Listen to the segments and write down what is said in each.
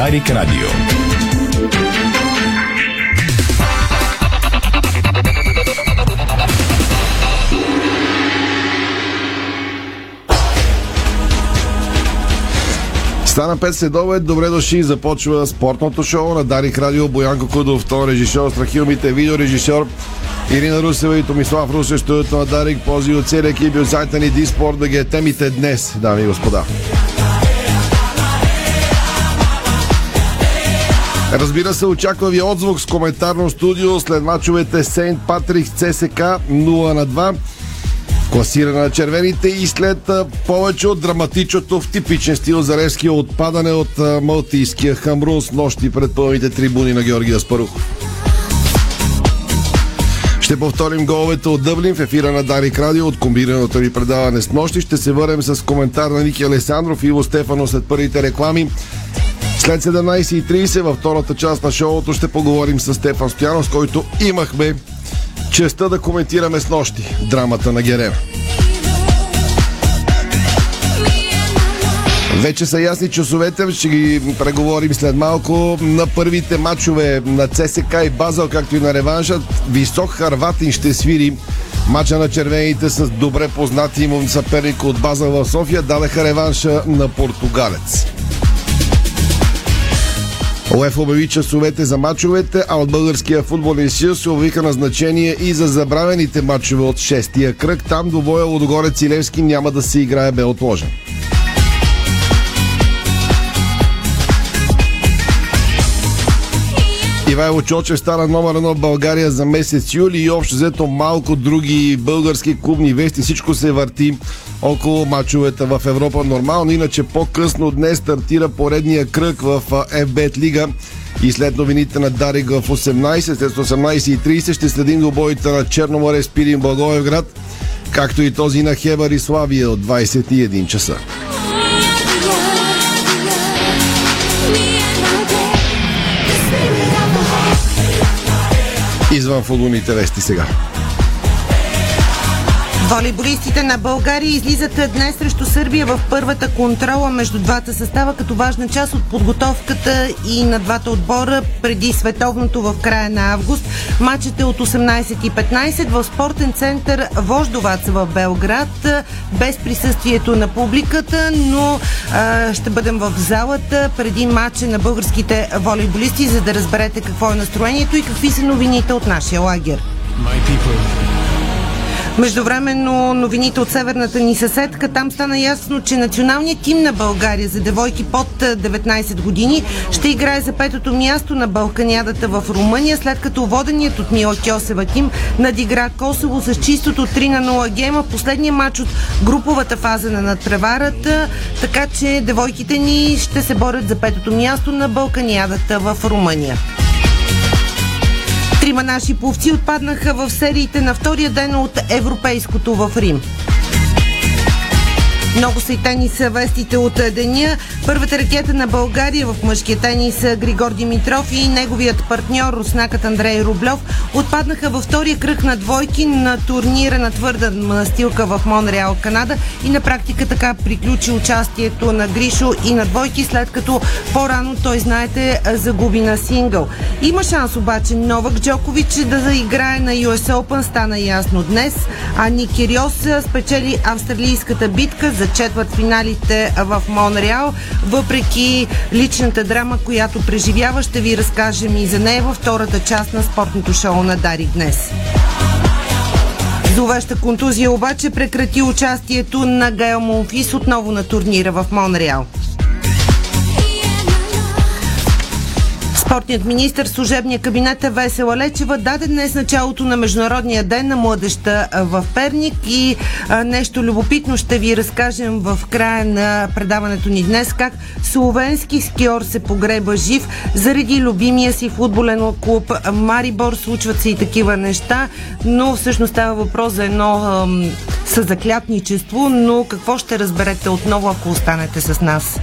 Дарик Радио. Стана 5 следове, добре дошли, започва спортното шоу на Дарик Радио, Боянко Кудов, тон режисьор, Страхил Мите, видеорежисьор, Ирина Русева и Томислав Русе, студиото на Дарик, пози от целия екип и от сайта ни Диспорт да ги е темите днес, дами и господа. Разбира се, очаква ви отзвук с коментарно студио след мачовете Сейнт Патрик ЦСК 0 на 2 класиране на червените и след повече от драматичното в типичен стил за Ревския отпадане от малтийския Хамрун с нощи пред пълните трибуни на Георгия Аспарухов. Ще повторим головете от Дъблин в ефира на Дарик Радио от комбинираното ви предаване с нощи. Ще се върнем с коментар на Ники Алесандров и Иво Стефано след първите реклами. След 17.30 във втората част на шоуто ще поговорим с Стефан Стоянов, с който имахме честа да коментираме с нощи драмата на Герера. Вече са ясни часовете, ще ги преговорим след малко. На първите матчове на ЦСК и Базел, както и на реванша, висок Харватин ще свири Мача на червените с добре познати му съперник от Базел в София дадаха реванша на португалец. ОЕФ обяви часовете за мачовете, а от Българския футболен съюз се обявиха назначение и за забравените мачове от шестия кръг. Там до боя Лодогорец и Левски няма да се играе бе отложен. Ивайло Чочев стана номер едно в България за месец юли и общо взето малко други български клубни вести. Всичко се върти около мачовете в Европа нормално. Иначе по-късно днес стартира поредния кръг в FBET Лига и след новините на Дарик в 18, след 18.30 ще следим до боите на Черноморе, Спирин, Благоевград, както и този на Хебър и Славия от 21 часа. Извън футболните вести сега. Волейболистите на България излизат днес срещу Сърбия в първата контрола между двата състава като важна част от подготовката и на двата отбора преди световното в края на август. Матчът е от 18.15 в спортен център Вождовац в Белград без присъствието на публиката, но а, ще бъдем в залата преди матча на българските волейболисти, за да разберете какво е настроението и какви са новините от нашия лагер. Междувременно новините от северната ни съседка. Там стана ясно, че националният тим на България за девойки под 19 години ще играе за петото място на Балканядата в Румъния, след като воденият от Мила Кьосева тим надигра Косово с чистото 3 на 0 гема. Последния матч от груповата фаза на надпреварата, така че девойките ни ще се борят за петото място на Балканядата в Румъния. Трима наши пловци отпаднаха в сериите на втория ден от Европейското в Рим. Много са и тенис вестите от деня. Първата ракета на България в мъжкия тенис Григор Димитров и неговият партньор руснакът Андрей Рублев отпаднаха във втория кръг на двойки на турнира на твърда настилка в Монреал, Канада и на практика така приключи участието на Гришо и на двойки, след като по-рано той, знаете, загуби на сингъл. Има шанс обаче Новак Джокович да заиграе на US Open, стана ясно днес, а Никириос спечели австралийската битка за четвърт финалите в Монреал. Въпреки личната драма, която преживява, ще ви разкажем и за нея във втората част на спортното шоу на Дари днес. Зловеща контузия обаче прекрати участието на Гайл Монфис отново на турнира в Монреал. Спортният министр, служебния кабинет е Весела Лечева даде днес началото на Международния ден на младеща в Перник и а, нещо любопитно ще ви разкажем в края на предаването ни днес как словенски скиор се погреба жив заради любимия си футболен клуб Марибор. Случват се и такива неща, но всъщност става въпрос за едно ам, съзаклятничество, но какво ще разберете отново, ако останете с нас?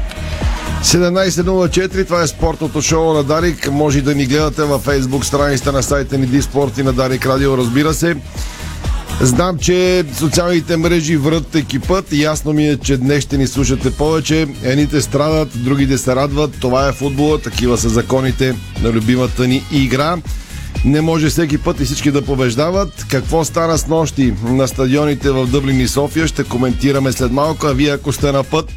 17.04, това е спортното шоу на Дарик. Може да ни гледате във фейсбук страницата на сайта ни Диспорт и на Дарик Радио, разбира се. Знам, че социалните мрежи врат екипът. Ясно ми е, че днес ще ни слушате повече. Едните страдат, другите се радват. Това е футбола, такива са законите на любимата ни игра. Не може всеки път и всички да побеждават. Какво стана с нощи на стадионите в Дъблин и София ще коментираме след малко, а вие ако сте на път,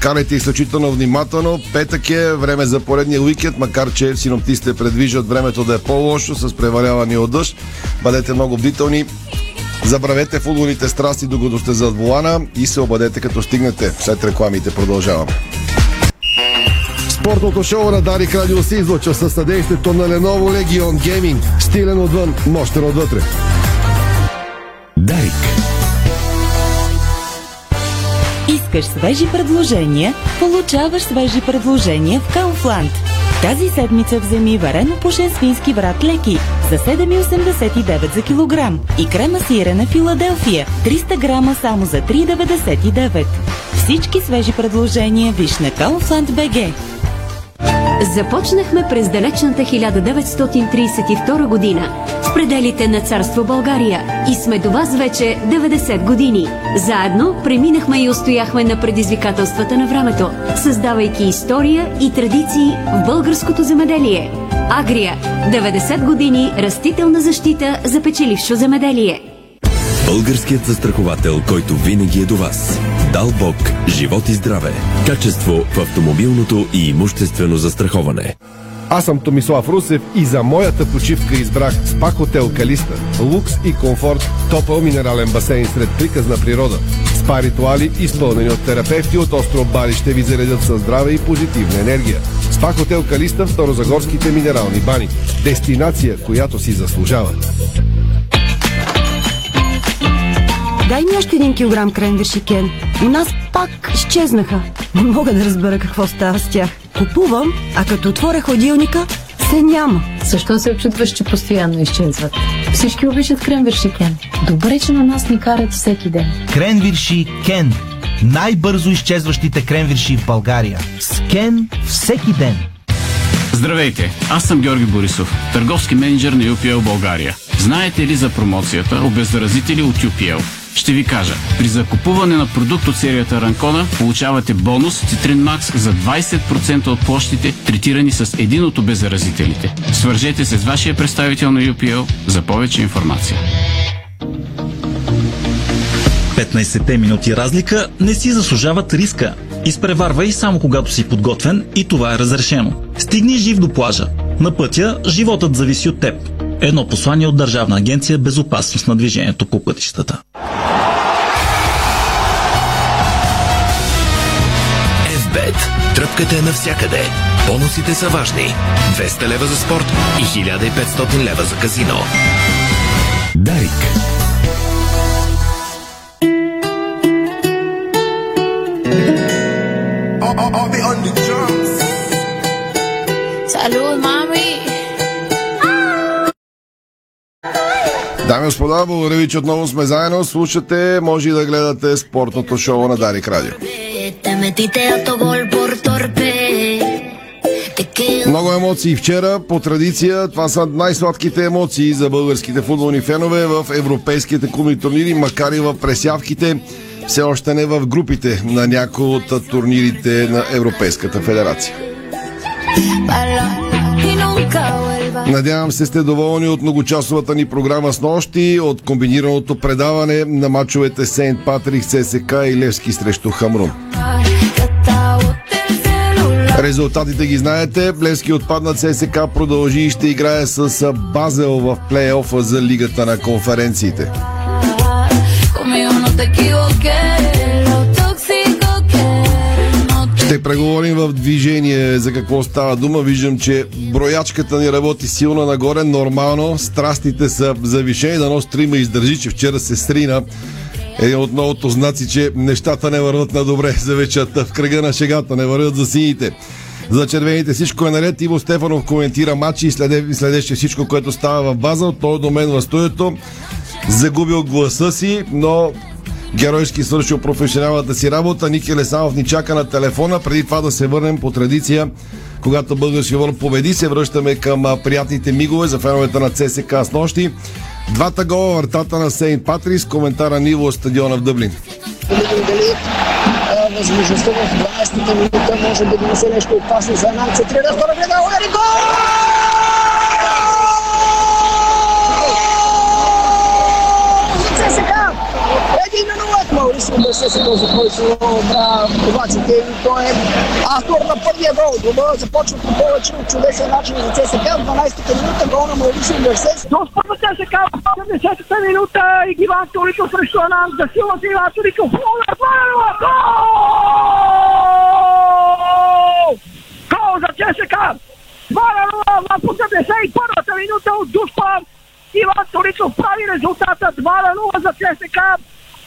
Карайте изключително внимателно. Петък е време за поредния уикенд, макар че синоптистите предвиждат времето да е по-лошо с преваляване от дъжд. Бъдете много бдителни. Забравете футболните страсти, докато сте зад волана и се обадете като стигнете. След рекламите продължаваме. Спортното шоу на Дарик Радио се излъчва със съдействието на Lenovo Legion Gaming. Стилен отвън, мощен отвътре. Дарик. Искаш свежи предложения? Получаваш свежи предложения в Kaufland. Тази седмица вземи варено пушен свински врат леки за 7,89 за килограм и крема сирена Филаделфия 300 грама само за 3,99. Всички свежи предложения виж на Kaufland BG. Започнахме през далечната 1932 година в пределите на царство България и сме до вас вече 90 години. Заедно преминахме и устояхме на предизвикателствата на времето, създавайки история и традиции в българското земеделие. Агрия – 90 години растителна защита за печелившо земеделие. Българският застраховател, който винаги е до вас. Дал Бог, живот и здраве. Качество в автомобилното и имуществено застраховане. Аз съм Томислав Русев и за моята почивка избрах спа хотел Калиста. Лукс и комфорт, топъл минерален басейн сред приказна природа. Спа ритуали, изпълнени от терапевти от остров Бали, ще ви заредят със здраве и позитивна енергия. Спа хотел Калиста в Старозагорските минерални бани. Дестинация, която си заслужава. Дай ми още един килограм кренвирши, Кен. У нас пак изчезнаха. Не мога да разбера какво става с тях. Купувам, а като отворя ходилника, се няма. Защо се очутваш, че постоянно изчезват? Всички обичат кренвирши Кен. Добре, че на нас ни карат всеки ден. Кренвирши Кен. Най-бързо изчезващите кренвирши в България. С Кен всеки ден. Здравейте, аз съм Георги Борисов, търговски менеджер на UPL България. Знаете ли за промоцията обеззаразители от UPL? Ще ви кажа. При закупуване на продукт от серията Ранкона получавате бонус Citrine Max за 20% от площите, третирани с един от обеззаразителите. Свържете се с вашия представител на UPL за повече информация. 15-те минути разлика не си заслужават риска. Изпреварвай само когато си подготвен и това е разрешено. Стигни жив до плажа. На пътя животът зависи от теб. Едно послание от Държавна агенция Безопасност на движението по пътищата. Тръпката е навсякъде. Бонусите са важни. 200 лева за спорт и 1500 лева за казино. Дарик. Salud, mami. Дами и господа, благодаря ви, че отново сме заедно. Слушате, може и да гледате спортното шоу на Дарик Радио. Много емоции вчера. По традиция, това са най-сладките емоции за българските футболни фенове в европейските клубни турнири, макар и в пресявките, все още не в групите на някои от турнирите на Европейската федерация. Надявам се сте доволни от многочасовата ни програма с нощи, от комбинираното предаване на мачовете Сейнт Патрик, ССК и Левски срещу Хамрун. Резултатите ги знаете. Левски отпадна ССК продължи и ще играе с Базел в плейофа за Лигата на конференциите. Ще преговорим в движение за какво става дума. Виждам, че броячката ни работи силно нагоре. Нормално, страстите са завишени. Дано стрима издържи, че вчера се срина. Един от новото знаци, че нещата не върват на добре за вечерта. В кръга на шегата не върват за сините. За червените всичко е наред. Иво Стефанов коментира матчи и следе, следеше всичко, което става в база. Той до мен в студиото. Загубил гласа си, но геройски свършил професионалната си работа. Ники Лесанов ни чака на телефона. Преди това да се върнем по традиция, когато български вор победи, се връщаме към приятните мигове за феновете на ЦСК с нощи. Двата гола вратата на Сейнт Патрис, коментара Ниво от стадиона в Дъблин. Дали възможността в 12-та минута може да донесе нещо опасно за една центрира втора гледа гол! За ЦСКА! Един на нула! Маурисио Мерсес е този, който бра овациите и той е автор на първия гол. Дома започва по повече от чудесен начин за ЦСКА. В 12-та минута гол на Маурисио Мерсес. До първа ЦСКА в 70-та минута и Иван Ториков срещу Анан. За сила за Иван Ториков. Гол! Гол за ЦСКА! 2 на 0 в 81-та минута от Дуспа. Иван Ториков прави резултата 2 на 0 за ЦСКА.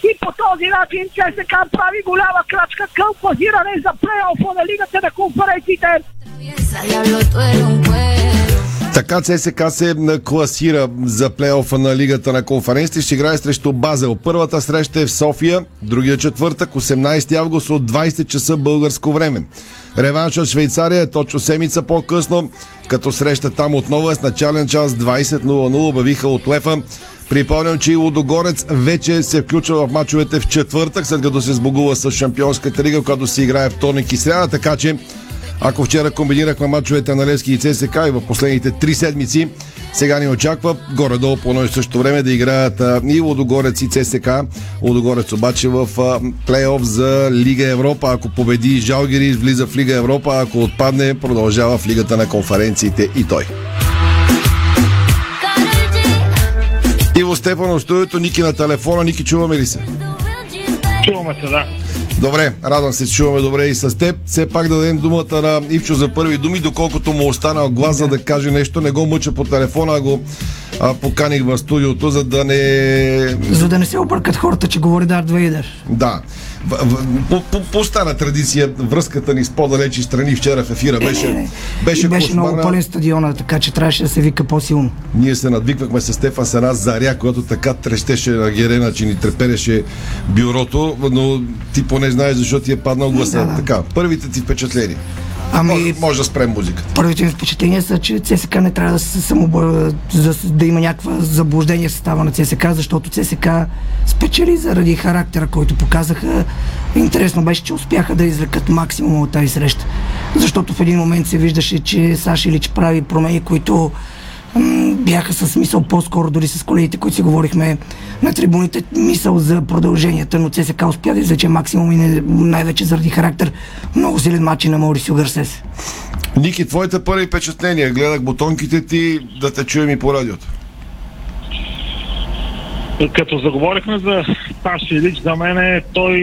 И по този начин ЦСКА прави голяма крачка към класиране за плейофа на Лигата на конференциите. Така ЦСК се класира за плейофа на Лигата на конференците. Ще играе срещу Базел. Първата среща е в София, другия четвъртък, 18 август от 20 часа българско време. Реванш от Швейцария е точно седмица по-късно, като среща там отново е с начален час 20.00 обявиха от УЕФА. Припомням, че и Лудогорец вече се включва в мачовете в четвъртък, след като се сбогува с Шампионската лига, която се играе вторник и сряда, така че ако вчера комбинирахме мачовете на Левски и ЦСК и в последните три седмици, сега ни очаква горе-долу по и също време да играят и Лодогорец и ЦСК. Лодогорец обаче в плейоф за Лига Европа. Ако победи Жалгири, влиза в Лига Европа. Ако отпадне, продължава в Лигата на конференциите и той. Иво Стефан от студиото, Ники на телефона. Ники, чуваме ли се? Чуваме се, да. Добре, радвам се, че чуваме добре и с теб. Все пак да дадем думата на Ивчо за първи думи, доколкото му остана глас за да каже нещо. Не го мъча по телефона, а го а, поканих в студиото, за да не... За да не се объркат хората, че говори Дарт Вейдер. Да. В, в, по, по, по стара традиция, връзката ни с по-далечи страни вчера в ефира беше, Е, беше, и беше кошмарна. много пълен стадиона, така че трябваше да се вика по-силно. Ние се надвиквахме с Стефан с една заря, която така трещеше на Герена, че ни трепереше бюрото, но ти поне знаеш защо ти е паднал гласа. Да, да. Така, първите ти впечатления. Ами, може, може да спрем музиката. Първите ми впечатления са, че ЦСК не трябва да се самобър... за, да има някаква заблуждение в състава на ЦСК, защото ЦСК спечели заради характера, който показаха. Интересно беше, че успяха да извлекат максимум от тази среща. Защото в един момент се виждаше, че Саши Илич прави промени, които бяха с мисъл по-скоро дори с колегите, които си говорихме на трибуните, мисъл за продълженията, но ЦСК успя да извлече максимум и не, най-вече заради характер. Много силен матч на Маурисио Гарсес. Ники, твоите първи впечатления. Гледах бутонките ти да те чуем и по радиото. Като заговорихме за Паши Илич, за мен е той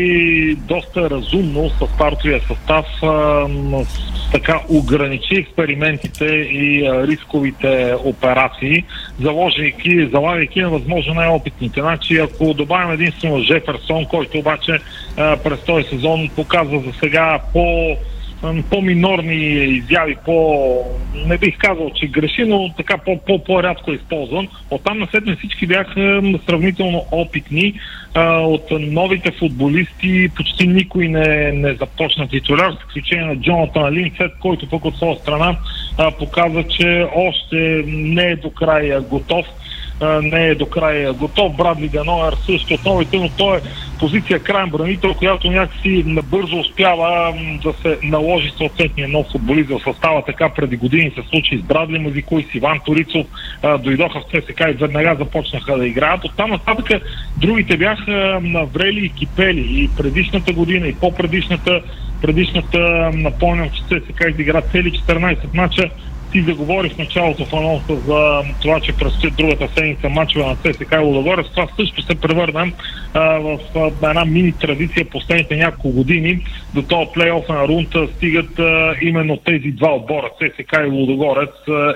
доста разумно с стартовия състав така ограничи експериментите и а, рисковите операции, заложейки, залагайки на възможно най-опитните. Значи, ако добавим единствено Жеферсон, който обаче а, през този сезон показва за сега по по-минорни изяви, по... не бих казал, че греши, но така по- по- по-рядко използван. Оттам насетне всички бяха сравнително опитни. От новите футболисти почти никой не, не започна титуляр, с изключение на Джонатан Линсет, който пък от своя страна показа, че още не е до края готов не е до края готов. Брадли Ганоер също от новите, но той е позиция крайен бранител, която някакси набързо успява да се наложи съответния нов футболист в състава. Така преди години се случи с Брадли Мазикой, с Иван Торицов, дойдоха в ЦСК и веднага започнаха да играят. Оттам нататък другите бяха наврели и кипели и предишната година, и по-предишната предишната, напомням, че ЦСК изигра цели 14 мача ти заговори в началото в анонса за това, че предстоят другата седмица мачове на ЦСКА и Лудогорец. Това също се превърна в една мини традиция последните няколко години. До този плейоф на Рунта стигат а, именно тези два отбора, ЦСКА и Лудогорец,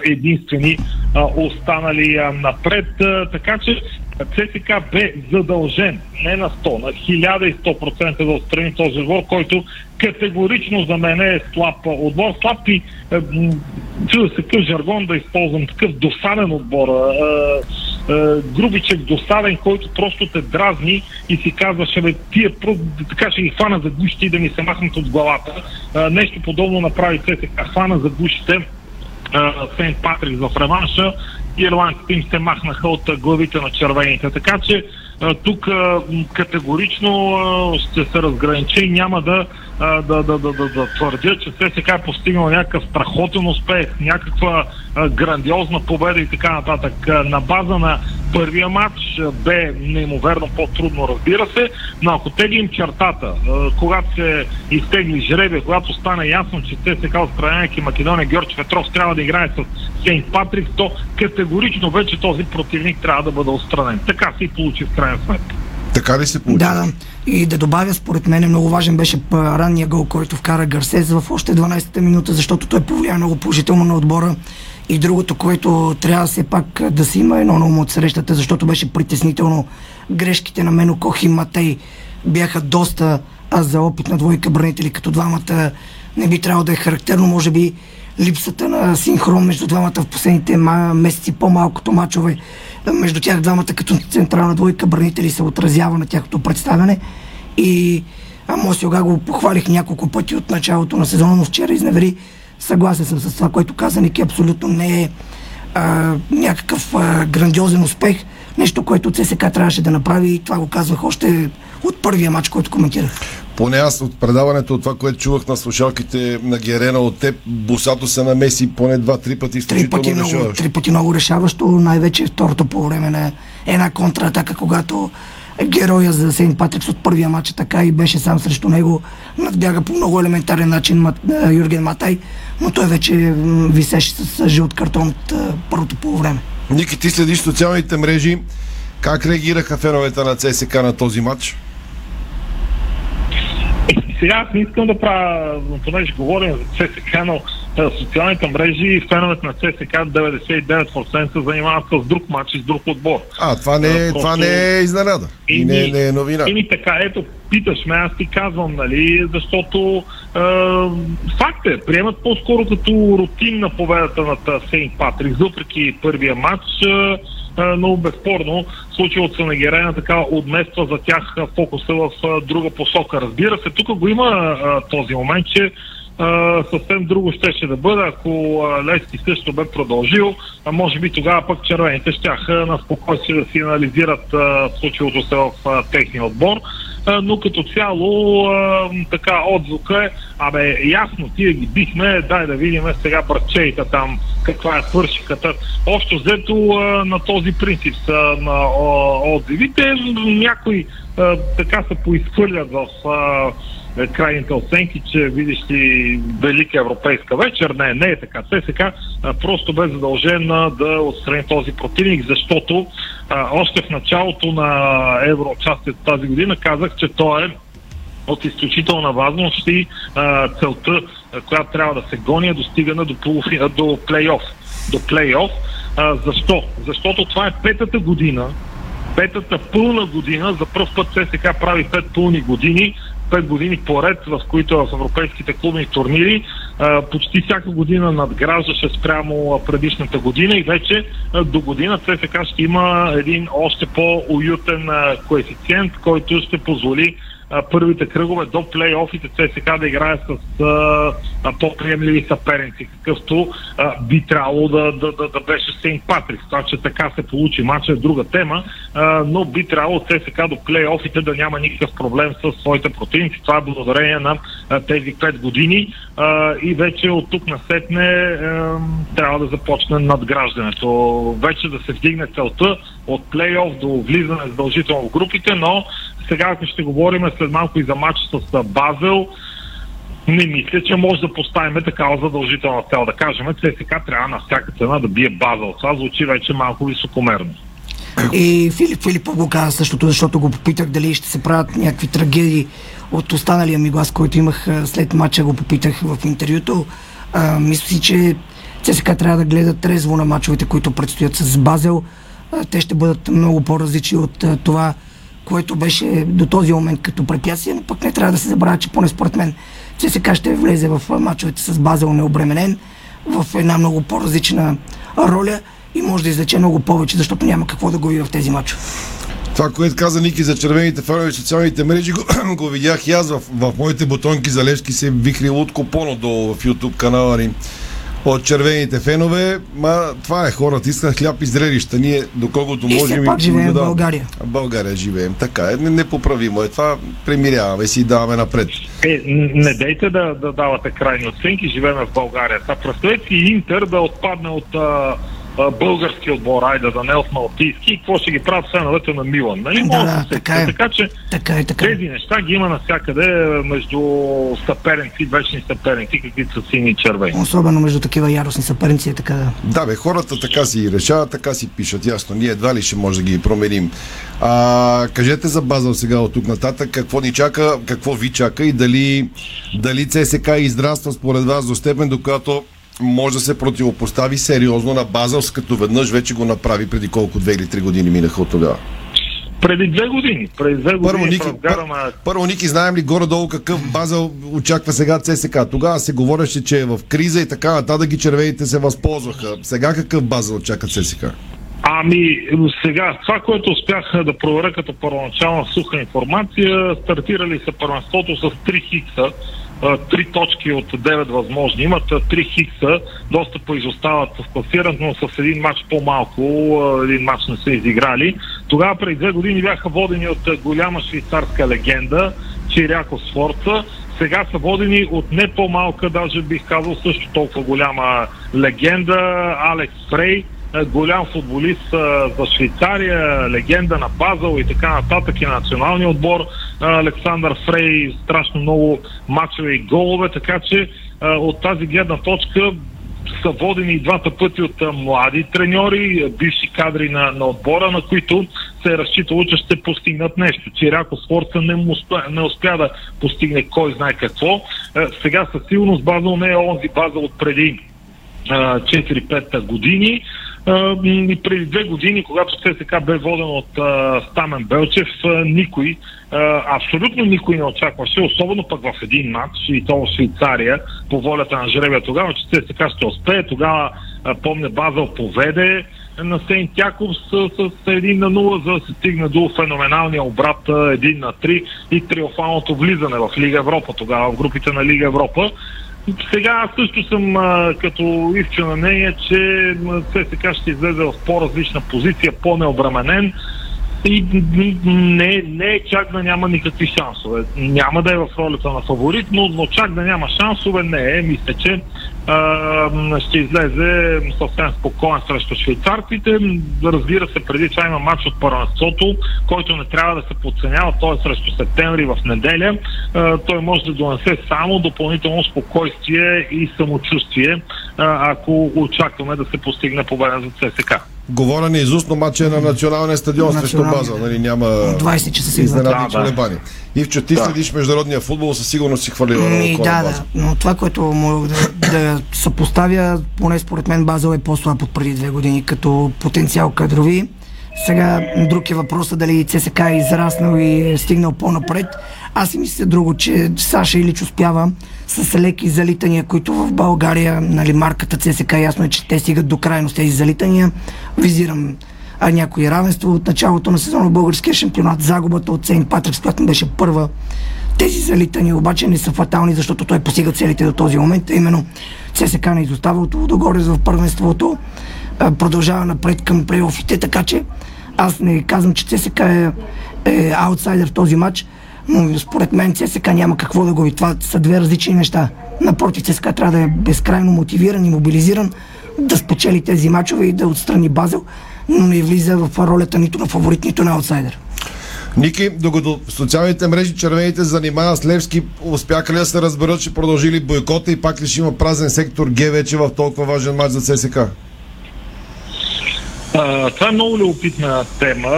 единствени останали напред. Така че ЦСК бе задължен не на 100, на 1100% да отстрани този отбор, който категорично за мен е слаб отбор. Слаб и е, чуда се такъв жаргон да използвам, такъв досаден отбор. Е, е, грубичек досаден, който просто те дразни и си казваше, бе, тия така ще ги хвана за гушите и да ми се махнат от главата. Е, нещо подобно направи ЦСК, хвана за гушите Сейнт Патрик в реванша ирландците им се махнаха от главите на червените. Така че тук категорично ще се разгранича и няма да, а, да, да, да, да, да твърдя, че ССК е постигнал някакъв страхотен успех, някаква а, грандиозна победа и така нататък. А, на база на първия матч а, бе неимоверно по-трудно, разбира се, но ако теглим чертата, а, когато се изтегли жребия, когато стана ясно, че ССК отстранявайки Македония, Георги Петров трябва да играе с Сейнт Патрик, то категорично вече този противник трябва да бъде отстранен. Така се и получи в крайна сметка. Така ли се получи? Да, да. И да добавя, според мен много важен беше ранния гол, който вкара Гарсес в още 12-та минута, защото той повлия много положително на отбора. И другото, което трябва все пак да си има едно на ум от срещата, защото беше притеснително. Грешките на Мено Кох и Матей бяха доста, а за опит на двойка бранители като двамата не би трябвало да е характерно, може би липсата на синхрон между двамата в последните месеци, по-малкото мачове между тях двамата като централна двойка бранители се отразява на тяхното представяне. И Амос Йога го похвалих няколко пъти от началото на сезона, но вчера изневери. Съгласен съм с това, което каза Ники. Абсолютно не е а, някакъв а, грандиозен успех. Нещо, което ЦСК трябваше да направи и това го казвах още от първия матч, който коментирах. Поне аз от предаването, от това, което чувах на слушалките на Герена от теб, Босато се намеси поне два-три пъти Три пъти, много, решаващо. три пъти много решаващо, най-вече второто по време на една контратака, когато героя за Сейнт Патрикс от първия матч е така и беше сам срещу него. Надбяга по много елементарен начин Мат, а, Юрген Матай, но той вече висеше с, жълт картон от а, първото по време. Ники, ти следиш социалните мрежи. Как реагираха феновете на ЦСК на този матч? Сега аз не искам да правя, понеже говорим за ЦСК, но а, социалните мрежи и феновете на ЦСК 99% се занимават с друг матч и с друг отбор. А, това не, е, това просто- не е изненада. И не, не е новина. Ими така, ето, питаш ме, аз ти казвам, нали, защото е, факт е, приемат по-скоро като рутинна победата над Сейнт Патрик, въпреки първия матч, е, е, но безспорно случилото се на Герена така отмества за тях е, фокуса в е, друга посока. Разбира се, тук го има е, този момент, че съвсем друго щеше да бъде, ако Лески също бе продължил, а може би тогава пък червените щяха на спокойствие да финализират а, случилото се в техния отбор. А, но като цяло а, така отзвука е, абе ясно, тия ги бихме, дай да видим сега братчеите там, каква е свършиката. Общо взето а, на този принцип са на отзивите. Някои така се поизхвърлят в е, крайните оценки, че видиш ли велика европейска вечер. Не, не е така. ЦСК а, просто бе задължен да отстрани този противник, защото а, още в началото на евроучастието тази година казах, че той е от изключителна важност и а, целта, а, която трябва да се гони е достигане до, полуфина, до плейоф. До плейоф. А, защо? Защото това е петата година, петата пълна година, за първ път ССК прави пет пълни години, пет години поред, в които в европейските клубни турнири почти всяка година надграждаше спрямо предишната година и вече до година ЦСК ще има един още по-уютен коефициент, който ще позволи първите кръгове до плейофите ЦСК да играе с а, по-приемливи съперници, какъвто а, би трябвало да, да, да, да беше Сейнт Патрик. Това, че така се получи матча е друга тема, а, но би трябвало ЦСК до плейофите да няма никакъв проблем с своите противници. Това е благодарение на тези 5 години а, и вече от тук насетне а, трябва да започне надграждането. Вече да се вдигне целта от плейоф до влизане задължително в групите, но сега, ако ще говорим след малко и за матч с Базел, не мисля, че може да поставим такава задължителна цел. Да кажем, ЦСК трябва на всяка цена да бие Базел. Това звучи вече малко високомерно. И Филип Филипов го каза същото, защото го попитах дали ще се правят някакви трагедии от останалия ми глас, който имах след матча, го попитах в интервюто. А, мисля си, че ЦСКА трябва да гледат трезво на мачовете, които предстоят с Базел. А, те ще бъдат много по-различни от а, това, което беше до този момент като препятствие, но пък не трябва да се забравя, че поне според мен ЦСКА ще влезе в мачовете с Базел необременен, в една много по-различна роля и може да излече много повече, защото няма какво да губи в тези мачове. Това, което каза Ники за червените фенове в социалните мрежи, го, го видях и аз в, в моите бутонки за Левски се вихри Лутко Понодолу в YouTube канала ни. от червените фенове. Ма това е хората, искат хляб и зрелища. Ние, доколкото И все можем... пак им живеем в даваме. България. В България живеем. Така е. Непоправимо е това. Премиряваме си и даваме напред. Е, не дейте да, да давате крайни оценки, живеем в България. Та представете си Интер да отпадне от а, а, български отбор, айде да не е Малтийски, и какво ще ги правят феновете на Милан. Нали? Да, Може да, се така е. Така че Така е, така е. тези неща ги има навсякъде между съперници, вечни съперници, каквито са сини и червени. Особено между такива яростни съперници е така. Да, бе, хората така си решават, така си пишат, ясно. Ние едва ли ще може да ги променим. А, кажете за Базъл сега от тук нататък, какво ни чака, какво ви чака и дали, дали ЦСК израства според вас до степен, до която може да се противопостави сериозно на Базълс, като веднъж вече го направи преди колко, две или три години минаха от тогава. Преди две години, преди две години Първо, Ники, на Първо, Ники, знаем ли горе-долу какъв базъл очаква сега ЦСК? Тогава се говореше, че е в криза и така нататък и червените се възползваха. Сега какъв базъл очаква ЦСК? Ами, сега, това, което успях да проверя като първоначална суха информация, стартирали са първенството с 3 хикса, три точки от 9 възможни. Имат 3 хикса, доста поизостават в класирането, но с един матч по-малко, един матч не са изиграли. Тогава преди две години бяха водени от голяма швейцарска легенда, Чиряко Сфорца. Сега са водени от не по-малка, даже бих казал също толкова голяма легенда, Алекс Фрей, голям футболист а, за Швейцария, легенда на Базъл и така нататък и на националния отбор. А, Александър Фрей, страшно много мачове и голове, така че от тази гледна точка са водени и двата пъти от млади треньори, бивши кадри на, на отбора, на които се е разчитало, че ще постигнат нещо. Чиряко Спорта не, не успя да постигне кой знае какво. Сега със сигурност Базъл не е онзи Базъл от преди а, 4-5 години. И преди две години, когато ЦСК бе воден от а, Стамен Белчев, никой, а, абсолютно никой не очакваше, особено пък в един матч, и то в Швейцария, по волята на жребия тогава, че ЦСК ще успее. Тогава, а, помня, Базъл поведе на Сейн Тяков с, с, с 1 на 0, за да се стигне до феноменалния обрат а, 1 на 3 и триумфалното влизане в Лига Европа тогава, в групите на Лига Европа. Сега аз също съм а, като Ивче на нея, че ЦСКА ще излезе в по-различна позиция, по-необременен и не, не е чак да няма никакви шансове. Няма да е в ролята на фаворит, но, но чак да няма шансове не е. Мисля, че ще излезе съвсем спокоен срещу швейцарците. Разбира се, преди това има матч от първенството, който не трябва да се подценява. Той е срещу септември в неделя. Той може да донесе само допълнително спокойствие и самочувствие, ако очакваме да се постигне победа за ЦСКА. Говоря ни изустно матча е на националния стадион срещу База. Нали, няма 20 часа се игра. изненадни Да, да. колебани. Ивчо, ти следиш международния футбол, със сигурност си хвалила на Ми, да, База. да. Но това, което мога да, да съпоставя, поне според мен Базел е по-слаб от преди две години като потенциал кадрови. Сега друг е въпросът дали ЦСК е израснал и е стигнал по-напред. Аз си мисля друго, че Саша Илич успява с леки залитания, които в България, нали, марката ЦСК, ясно е, че те стигат до крайност тези залитания. Визирам а, някои равенство от началото на сезона в българския шампионат, загубата от Сейнт Патрикс, която беше първа тези залитания обаче не са фатални, защото той постига целите до този момент. Именно ЦСК не изостава от Лудогорец в първенството, продължава напред към плейофите, така че аз не казвам, че ЦСК е, е аутсайдер в този матч, но според мен ЦСК няма какво да губи. Това са две различни неща. Напротив, ЦСК трябва да е безкрайно мотивиран и мобилизиран да спечели тези матчове и да отстрани Базел, но не влиза в ролята нито на фаворит, нито на аутсайдер. Ники, докато в социалните мрежи червените се занимава с Левски, успяха ли да се разберат, че продължили бойкота и пак ли ще има празен сектор Г вече в толкова важен матч за ЦСК? А, това е много любопитна тема,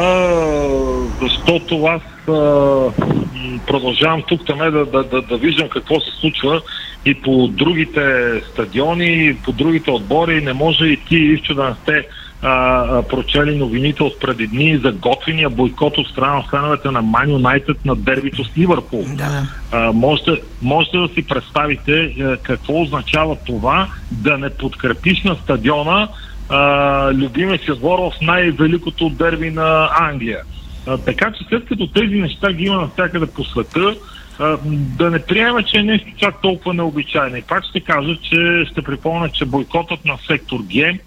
защото аз а, продължавам тук там да, да, да, да виждам какво се случва и по другите стадиони, и по другите отбори. Не може и ти, Ивчо, да не сте а, а, прочели новините от преди дни за готвения бойкот от страна на феновете на Ман Юнайтед на дербито с Ливърпул. Да, А, можете, можете да си представите е, какво означава това да не подкрепиш на стадиона а, любимия си отбор в най-великото дерби на Англия. Така че след като тези неща ги има навсякъде по света, а, да не приема, че е нещо чак толкова необичайно. И пак ще кажа, че ще припомня, че бойкотът на сектор Г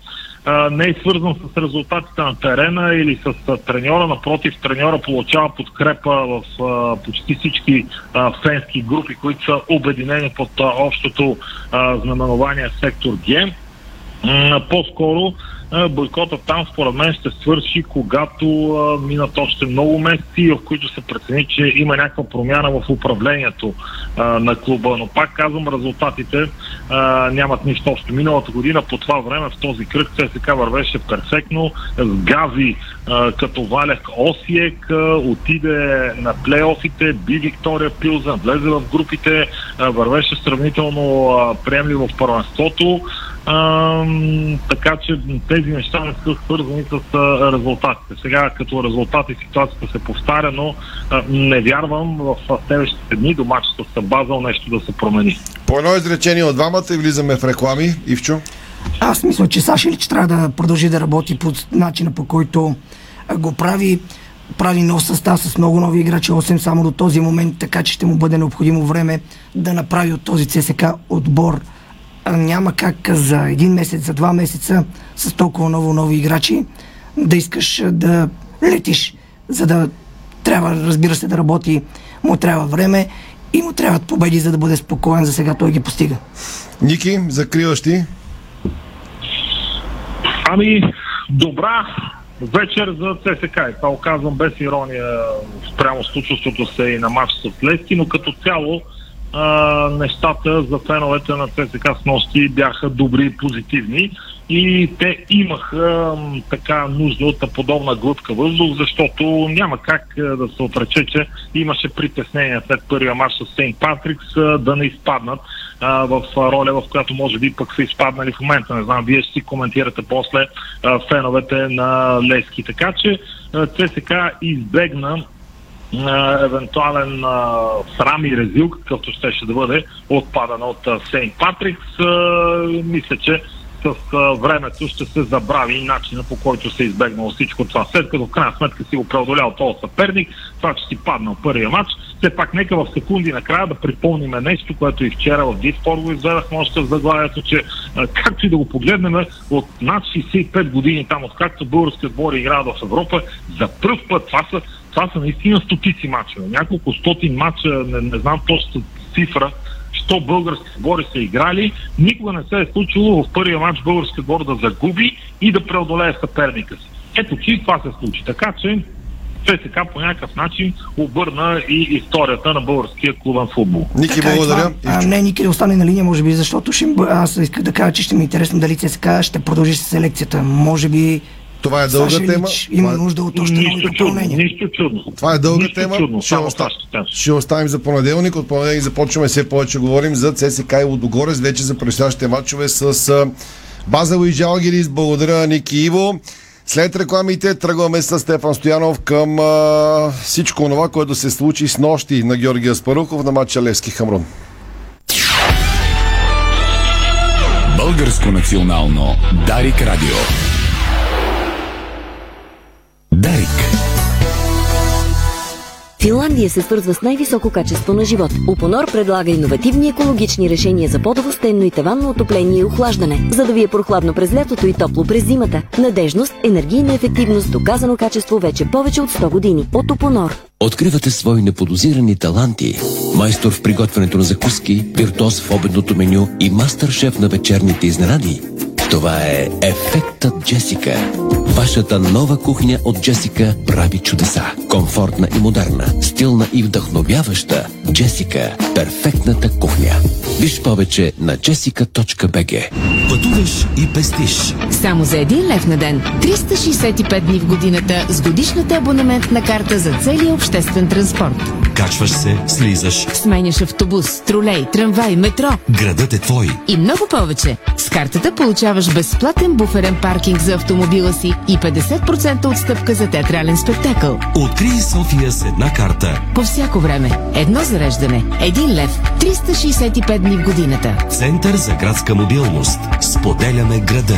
не е свързан с резултатите на терена или с треньора. Напротив, треньора получава подкрепа в а, почти всички а, фенски групи, които са обединени под а, общото а, знаменование сектор Г. По-скоро а, бойкотът там според мен ще свърши, когато минат още много месеци, в които се прецени, че има някаква промяна в управлението на клуба. Но пак казвам, резултатите нямат нищо общо. Миналата година по това време в този кръг ЦСК вървеше перфектно. С а, като Валяк Осиек отиде на плейофите, би Виктория Пилзен, влезе в групите, вървеше сравнително а, приемливо в първенството. Ам, така че тези неща не са свързани с а, резултатите. Сега като резултати ситуацията се повтаря, но а, не вярвам в а, следващите дни до матча с Базъл нещо да се промени. По едно изречение от двамата и влизаме в реклами. Ивчо? Аз мисля, че Саши Лич трябва да продължи да работи по начина по който а, го прави. Прави нов състав с много нови играчи, 8 само до този момент, така че ще му бъде необходимо време да направи от този ЦСК отбор. Няма как за един месец, за два месеца с толкова много нови играчи да искаш да летиш, за да трябва, разбира се, да работи. Му трябва време и му трябват победи, за да бъде спокоен. За сега той ги постига. Ники, закриваш ти? Ами, добра вечер за ЦСК. И това оказвам без ирония спрямо случващото се и на матч с Лески, но като цяло а, нещата за феновете на ЦСК с нощи бяха добри и позитивни и те имаха така нужда от подобна глътка въздух, защото няма как а, да се отрече, че имаше притеснения след първия матч с Сейнт Патрикс а, да не изпаднат в роля, в която може би пък са изпаднали в момента. Не знам, вие ще си коментирате после феновете на Лески. Така че а, ЦСК избегна евентуален срам и резил, какъвто щеше да бъде отпадана от Сейнт Патрикс. Мисля, че с времето ще се забрави начина по който се е избегнало всичко това. След като в крайна сметка си го преодолял този съперник, това, че си паднал първия матч, все пак нека в секунди накрая да припомним нещо, което и вчера в Диспор го изведахме още в заглавието, че както и да го погледнем от над 65 години там, откакто български отбори играят в Европа, за първ път това са това са наистина стотици мачове. Няколко стотин мача, не, не знам точно цифра, що български сбори са играли. Никога не се е случило в първия матч български отбор да загуби и да преодолее съперника си. Ето, че това се случи. Така че ЦСК по някакъв начин обърна и историята на българския клубен футбол. Ники, Така е благодаря. това. А, не, Ники да остане на линия, може би, защото ще, аз исках да кажа, че ще ми е интересно дали ЦСК ще продължи с селекцията. Може би Това е дълга Саша тема. Илич има Това е- нужда от още Нищо чудно, допълнения. нищо чудно. Това е дълга Нищо тема. чудно, ще, само оста... това ще оставим за понеделник. От понеделник започваме все повече да говорим за ЦСК и Лудогорец, вече за предстоящите матчове с Базел и Жалгирис. Благодаря, Ники Иво. След рекламите тръгваме с Стефан Стоянов към а, всичко това, което се случи с нощи на Георгия Спарухов на матча Левски Хамрун. Българско национално Дарик Радио. Дарик. Финландия се свързва с най-високо качество на живот. Упонор предлага иновативни екологични решения за подово стенно и таванно отопление и охлаждане, за да ви е прохладно през лятото и топло през зимата. Надежност, енергийна ефективност, доказано качество вече повече от 100 години. От Упонор. Откривате свои неподозирани таланти. Майстор в приготвянето на закуски, виртуоз в обедното меню и мастър-шеф на вечерните изненади. Това е Ефектът Джесика. Вашата нова кухня от Джесика прави чудеса. Комфортна и модерна, стилна и вдъхновяваща. Джесика – перфектната кухня. Виж повече на jessica.bg Пътуваш и пестиш. Само за един лев на ден. 365 дни в годината с годишната абонаментна карта за целия обществен транспорт. Качваш се, слизаш. Сменяш автобус, тролей, трамвай, метро Градът е твой. и много повече. С картата получаваш безплатен буферен паркинг за автомобила си и 50% отстъпка за театрален спектакъл. Открий София с една карта. По всяко време. Едно зареждане. Един лев. 365 дни в годината. Център за градска мобилност. Споделяме града.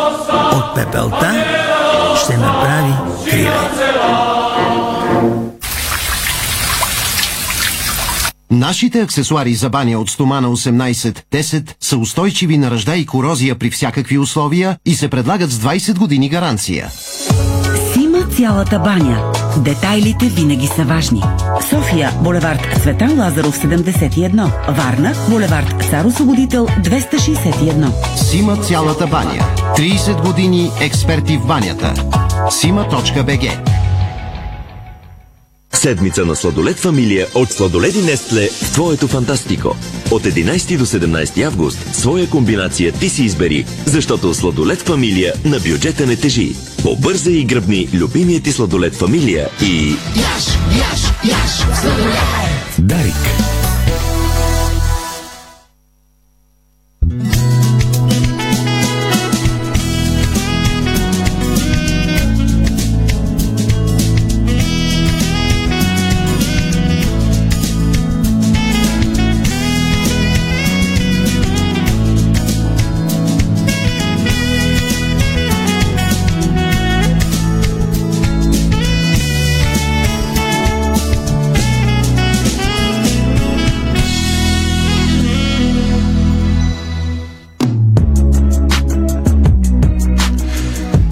От пепелта ще направи криле. Нашите аксесуари за баня от стомана 18-10 са устойчиви на ръжда и корозия при всякакви условия и се предлагат с 20 години гаранция. Цялата баня. Детайлите винаги са важни. София, булевард Цветан Лазаров 71. Варна, булевард Цар Освободител 261. Сима цялата баня. 30 години експерти в банята. Сима.бг Седмица на сладолет фамилия от сладоледи Нестле в твоето фантастико. От 11 до 17 август своя комбинация ти си избери, защото сладолет фамилия на бюджета не тежи. Побързай и гръбни любимия ти сладолет фамилия и... Яш, яш, яш, сладолет! Дарик.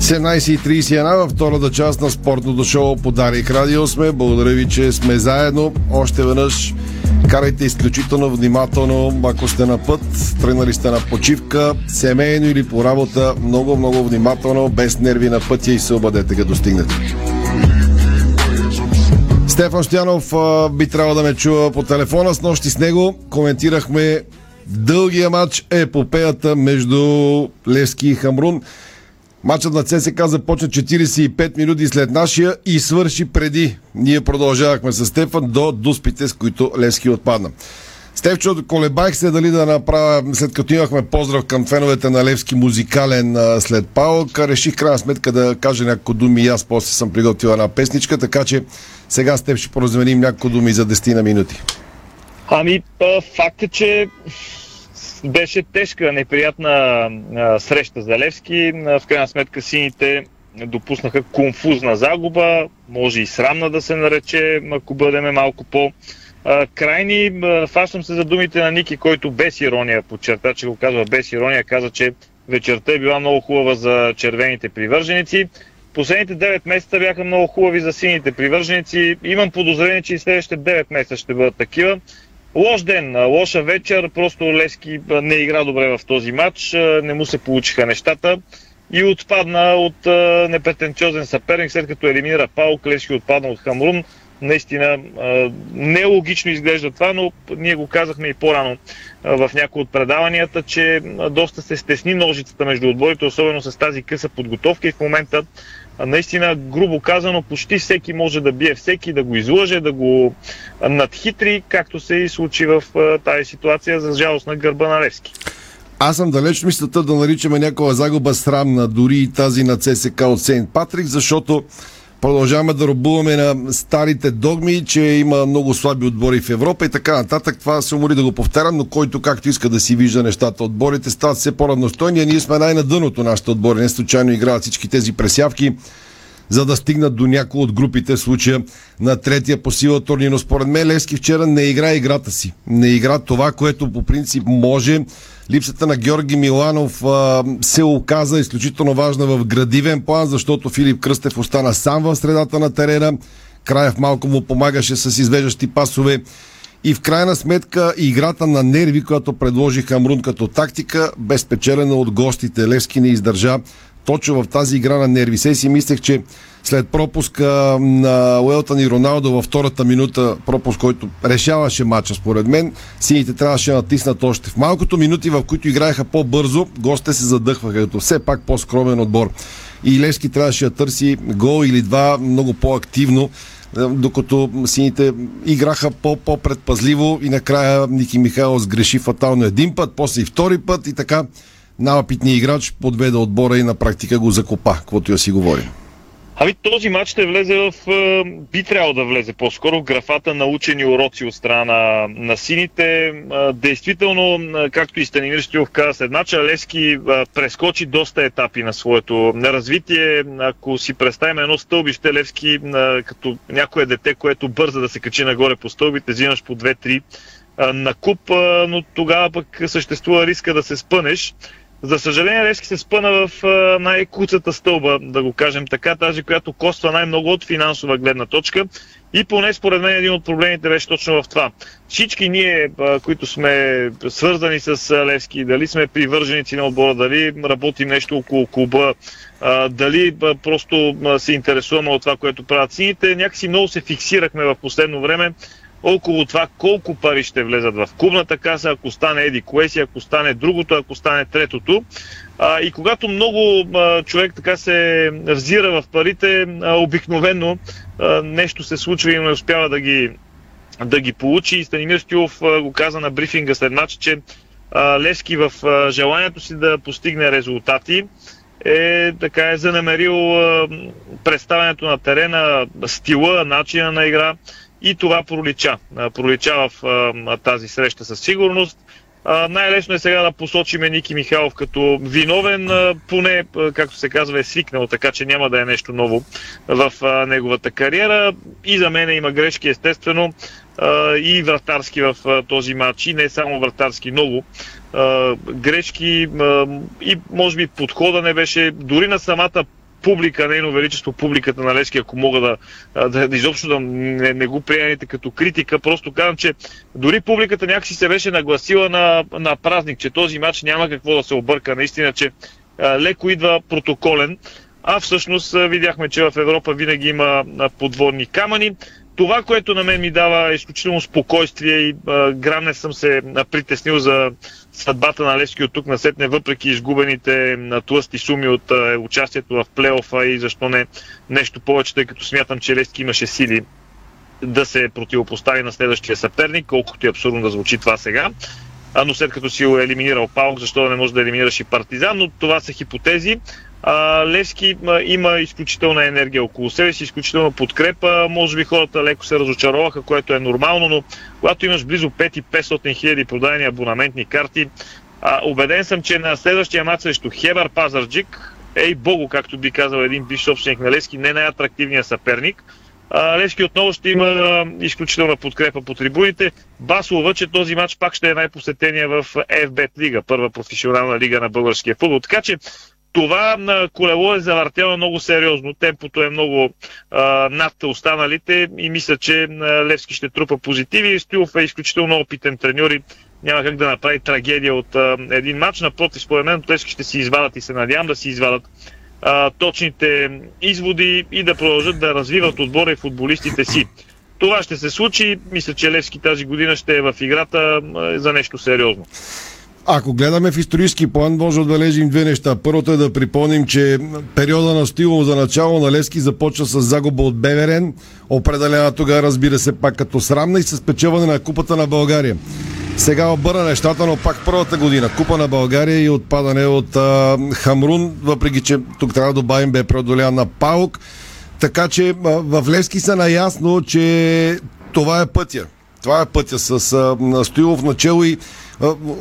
17.31 във втората част на спортното шоу по Дарик Радио сме. Благодаря ви, че сме заедно. Още веднъж карайте изключително внимателно, ако сте на път, тръгнали сте на почивка, семейно или по работа, много, много внимателно, без нерви на пътя и се обадете, като достигнете. Стефан Стоянов а, би трябвало да ме чува по телефона. С нощи с него коментирахме дългия матч епопеята между Левски и Хамрун. Матчът на ЦСК започна 45 минути след нашия и свърши преди. Ние продължавахме с Стефан до дуспите, с които Левски отпадна. Стефчо, колебах се дали да направя, след като имахме поздрав към феновете на Левски музикален след палка, реших крайна сметка да кажа няколко думи и аз после съм приготвил една песничка, така че сега с теб ще поразменим няколко думи за 10 на минути. Ами, факт е, че беше тежка, неприятна а, среща за Левски. В крайна сметка сините допуснаха конфузна загуба, може и срамна да се нарече, ако бъдеме малко по крайни. Фащам се за думите на Ники, който без ирония подчерта, че го казва без ирония, каза, че вечерта е била много хубава за червените привърженици. Последните 9 месеца бяха много хубави за сините привърженици. Имам подозрение, че и следващите 9 месеца ще бъдат такива. Лош ден, лоша вечер, просто Лески не игра добре в този матч, не му се получиха нещата и отпадна от непретенциозен съперник, след като елиминира Паук, Лески отпадна от Хамрун. Наистина нелогично изглежда това, но ние го казахме и по-рано в някои от предаванията, че доста се стесни ножицата между отборите, особено с тази къса подготовка и в момента наистина, грубо казано, почти всеки може да бие всеки, да го излъже, да го надхитри, както се и случи в тази ситуация, за жалост на гърба на Левски. Аз съм далеч мислята да наричаме някаква загуба срамна, дори и тази на ЦСК от Сейнт Патрик, защото продължаваме да робуваме на старите догми, че има много слаби отбори в Европа и така нататък. Това се умори да го повтарям, но който както иска да си вижда нещата. Отборите стават все по-равностойни, ние сме най-на дъното нашите отбори. Не случайно играят всички тези пресявки за да стигнат до някои от групите в случая на третия по сила турнир. Но според мен Левски вчера не игра играта си. Не игра това, което по принцип може. Липсата на Георги Миланов а, се оказа изключително важна в градивен план, защото Филип Кръстев остана сам в средата на терена. Краев малко му помагаше с извеждащи пасове. И в крайна сметка играта на нерви, която предложи Хамрун като тактика, без печелена от гостите. Левски не издържа точно в тази игра на нерви. Се си мислех, че след пропуска на Уелтън и Роналдо във втората минута, пропуск, който решаваше матча според мен, сините трябваше да натиснат още. В малкото минути, в които играеха по-бързо, гостите се задъхваха, като все пак по-скромен отбор. И Левски трябваше да търси гол или два много по-активно, докато сините играха по-предпазливо и накрая Ники Михайлов сгреши фатално един път, после и втори път и така най-опитният играч подведе отбора и на практика го закопа, каквото я си говорим. Ами този матч ще влезе в... би трябвало да влезе по-скоро в графата на учени уроци от страна на, сините. Действително, както и Станимир Стилов каза след мача, Левски прескочи доста етапи на своето развитие. Ако си представим едно стълбище, Левски като някое дете, което бърза да се качи нагоре по стълбите, взимаш по 2-3 на куп, но тогава пък съществува риска да се спънеш. За съжаление, Левски се спъна в най-куцата стълба, да го кажем така, тази, която коства най-много от финансова гледна точка. И поне според мен един от проблемите беше точно в това. Всички ние, които сме свързани с Левски, дали сме привърженици на отбора, дали работим нещо около клуба, дали просто се интересуваме от това, което правят сините, някакси много се фиксирахме в последно време около това колко пари ще влезат в клубната каса, ако стане еди кое си, ако стане другото, ако стане третото. А, и когато много а, човек така се взира в парите, а, обикновено а, нещо се случва и не успява да ги, да ги получи. И Станимир Стюлов го каза на брифинга след матч, че а, Левски в а, желанието си да постигне резултати е така е занамерил а, представянето на терена, стила, начина на игра и това пролича. Пролича в тази среща със сигурност. Най-лесно е сега да посочиме Ники Михайлов като виновен, поне, както се казва, е свикнал, така че няма да е нещо ново в неговата кариера. И за мен има грешки, естествено, и вратарски в този матч, и не само вратарски, много грешки и може би подхода не беше, дори на самата публика, нейно величество, публиката на Лески, ако мога да, да, да изобщо да не, не го приемете като критика, просто казвам, че дори публиката някакси се беше нагласила на, на празник, че този матч няма какво да се обърка, наистина, че леко идва протоколен, а всъщност видяхме, че в Европа винаги има подводни камъни. Това, което на мен ми дава изключително спокойствие и а, грам не съм се притеснил за съдбата на Левски от тук на сетне, въпреки изгубените на тлъсти суми от а, участието в плейофа и защо не нещо повече, тъй като смятам, че Левски имаше сили да се противопостави на следващия съперник, колкото е абсурдно да звучи това сега. А, но след като си е елиминирал Паук, защо да не може да елиминираш и Партизан, но това са хипотези. А, Левски а, има изключителна енергия около себе си, изключителна подкрепа. Може би хората леко се разочароваха, което е нормално, но когато имаш близо 5 500 хиляди продадени абонаментни карти, а, убеден съм, че на следващия матч срещу Хебър Пазарджик, ей богу, както би казал един бивш собственик на Левски, не най-атрактивният съперник. А, Левски отново ще има изключителна подкрепа по трибуните. Баслова, че този матч пак ще е най-посетения в FBET лига, първа професионална лига на българския футбол. Така че това на колело е завъртяло много сериозно. Темпото е много а, над останалите и мисля, че Левски ще трупа позитиви. Стоилов е изключително опитен треньор и няма как да направи трагедия от а, един матч. Напротив, според мен Левски ще си извадат и се надявам да си извадат а, точните изводи и да продължат да развиват отбора и футболистите си. Това ще се случи. Мисля, че Левски тази година ще е в играта за нещо сериозно. Ако гледаме в исторически план, може да отбележим две неща. Първото е да припомним, че периода на Стилов за начало на Лески започва с загуба от Беверен, определена тогава, разбира се, пак като срамна и с печеване на Купата на България. Сега обърна нещата, но пак първата година. Купа на България и отпадане от а, Хамрун, въпреки че тук трябва да добавим бе преодолян на Паук. Така че в Левски са наясно, че това е пътя. Това е пътя с а, Стоилов начало и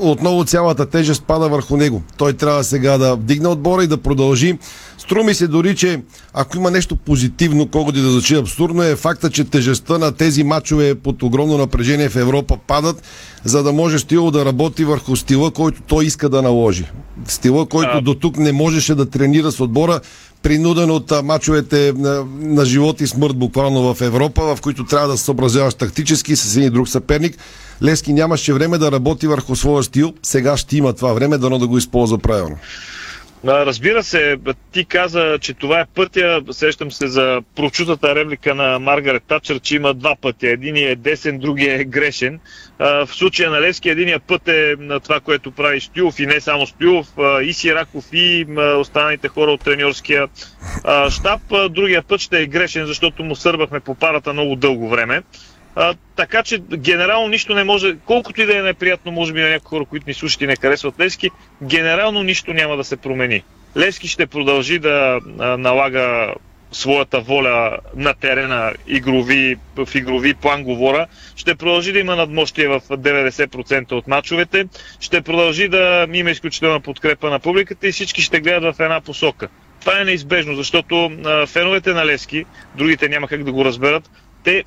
отново цялата тежест пада върху него. Той трябва сега да вдигне отбора и да продължи. Струми се дори, че ако има нещо позитивно, колкото да звучи абсурдно, е факта, че тежестта на тези матчове под огромно напрежение в Европа падат, за да може стило да работи върху стила, който той иска да наложи. Стила, който а... до тук не можеше да тренира с отбора, принуден от мачовете на, на живот и смърт буквално в Европа, в които трябва да се съобразяваш тактически с един друг съперник. Лески нямаше време да работи върху своя стил, сега ще има това време, дано да го използва правилно. Разбира се, ти каза, че това е пътя. Сещам се за прочутата реплика на Маргарет Тачър, че има два пътя. Единият е десен, другия е грешен. В случая на Левски единият път е на това, което прави Стоилов и не само а, и Сираков и останалите хора от треньорския. А, Другия път ще е грешен, защото му сърбахме по парата много дълго време. А, така че генерално нищо не може, колкото и да е неприятно, може би на някои хора, които ни слушат и не харесват Левски, генерално нищо няма да се промени. Левски ще продължи да а, налага своята воля на терена, игрови, в игрови план говоря, ще продължи да има надмощие в 90% от мачовете, ще продължи да има изключителна подкрепа на публиката и всички ще гледат в една посока. Това е неизбежно, защото а, феновете на Левски, другите няма как да го разберат, те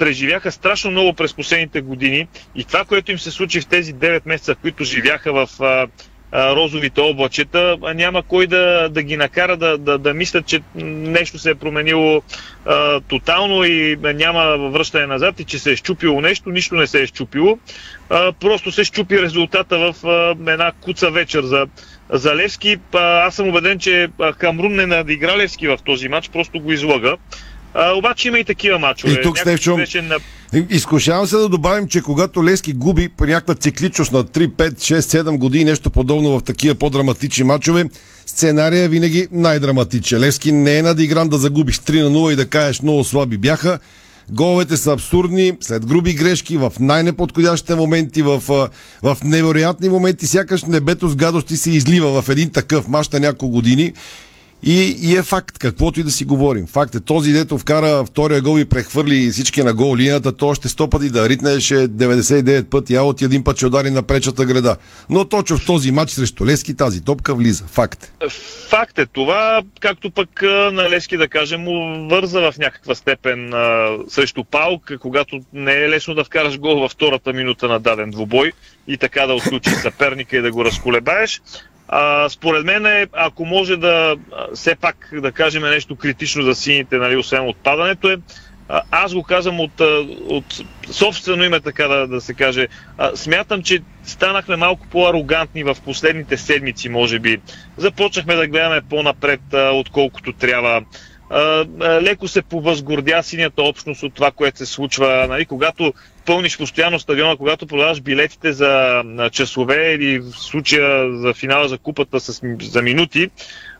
преживяха страшно много през последните години и това, което им се случи в тези 9 месеца, в които живяха в а, а, розовите облачета, няма кой да, да ги накара да, да, да мислят, че нещо се е променило а, тотално и няма връщане назад и че се е щупило нещо, нищо не се е щупило. А, просто се щупи резултата в а, една куца вечер за, за Левски. А, аз съм убеден, че Камрун не надигра Левски в този матч, просто го излага. А, обаче има и такива мачове. И тук, Стефчо, беше на... изкушавам се да добавим, че когато Лески губи при някаква цикличност на 3, 5, 6, 7 години, нещо подобно в такива по-драматични мачове, сценария е винаги най-драматичен. Левски не е надигран да загубиш 3 на 0 и да кажеш много слаби бяха. Головете са абсурдни, след груби грешки, в най-неподходящите моменти, в, в невероятни моменти, сякаш небето с гадости се излива в един такъв мач на няколко години. И, и е факт, каквото и да си говорим. Факт е, този дето вкара втория гол и прехвърли всички на гол линията, то още 100 пъти да ритнеше 99 пъти, а от един път ще удари на пречата града. Но точно в този матч срещу Лески тази топка влиза. Факт. Факт е това, както пък на Лески, да кажем, му върза в някаква степен а, срещу Паук, когато не е лесно да вкараш гол във втората минута на даден двубой и така да отключиш съперника и да го разколебаеш. А, според мен, е, ако може да все пак да кажем нещо критично за сините, нали, освен отпадането е, аз го казвам от, от собствено име, така да, да се каже. А, смятам, че станахме малко по-арогантни в последните седмици, може би. Започнахме да гледаме по-напред, а, отколкото трябва. А, леко се повъзгордя синята общност от това, което се случва. Нали, когато пълниш постоянно стадиона, когато продаваш билетите за часове или в случая за финала за купата с, за минути,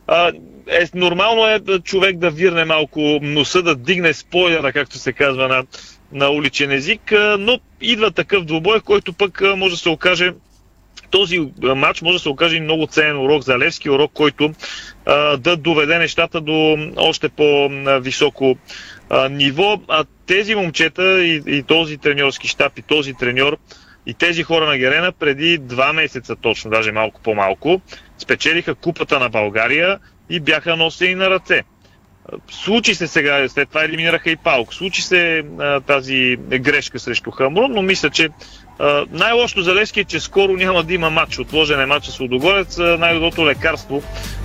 а, е, нормално е човек да вирне малко носа, да дигне спойлера, както се казва на, на уличен език, а, но идва такъв двубой, който пък а, може да се окаже този матч може да се окаже и много ценен урок за Левски, урок, който а, да доведе нещата до още по-високо а, ниво. А тези момчета и, и този треньорски щаб и този треньор и тези хора на Герена преди два месеца точно, даже малко по-малко, спечелиха купата на България и бяха носени на ръце. Случи се сега, след това елиминираха и Паук. Случи се а, тази грешка срещу Хамрун, но мисля, че най-лошото за Левски е, че скоро няма да има матч. Отложен е матча с Лудогорец. Най-доброто лекарство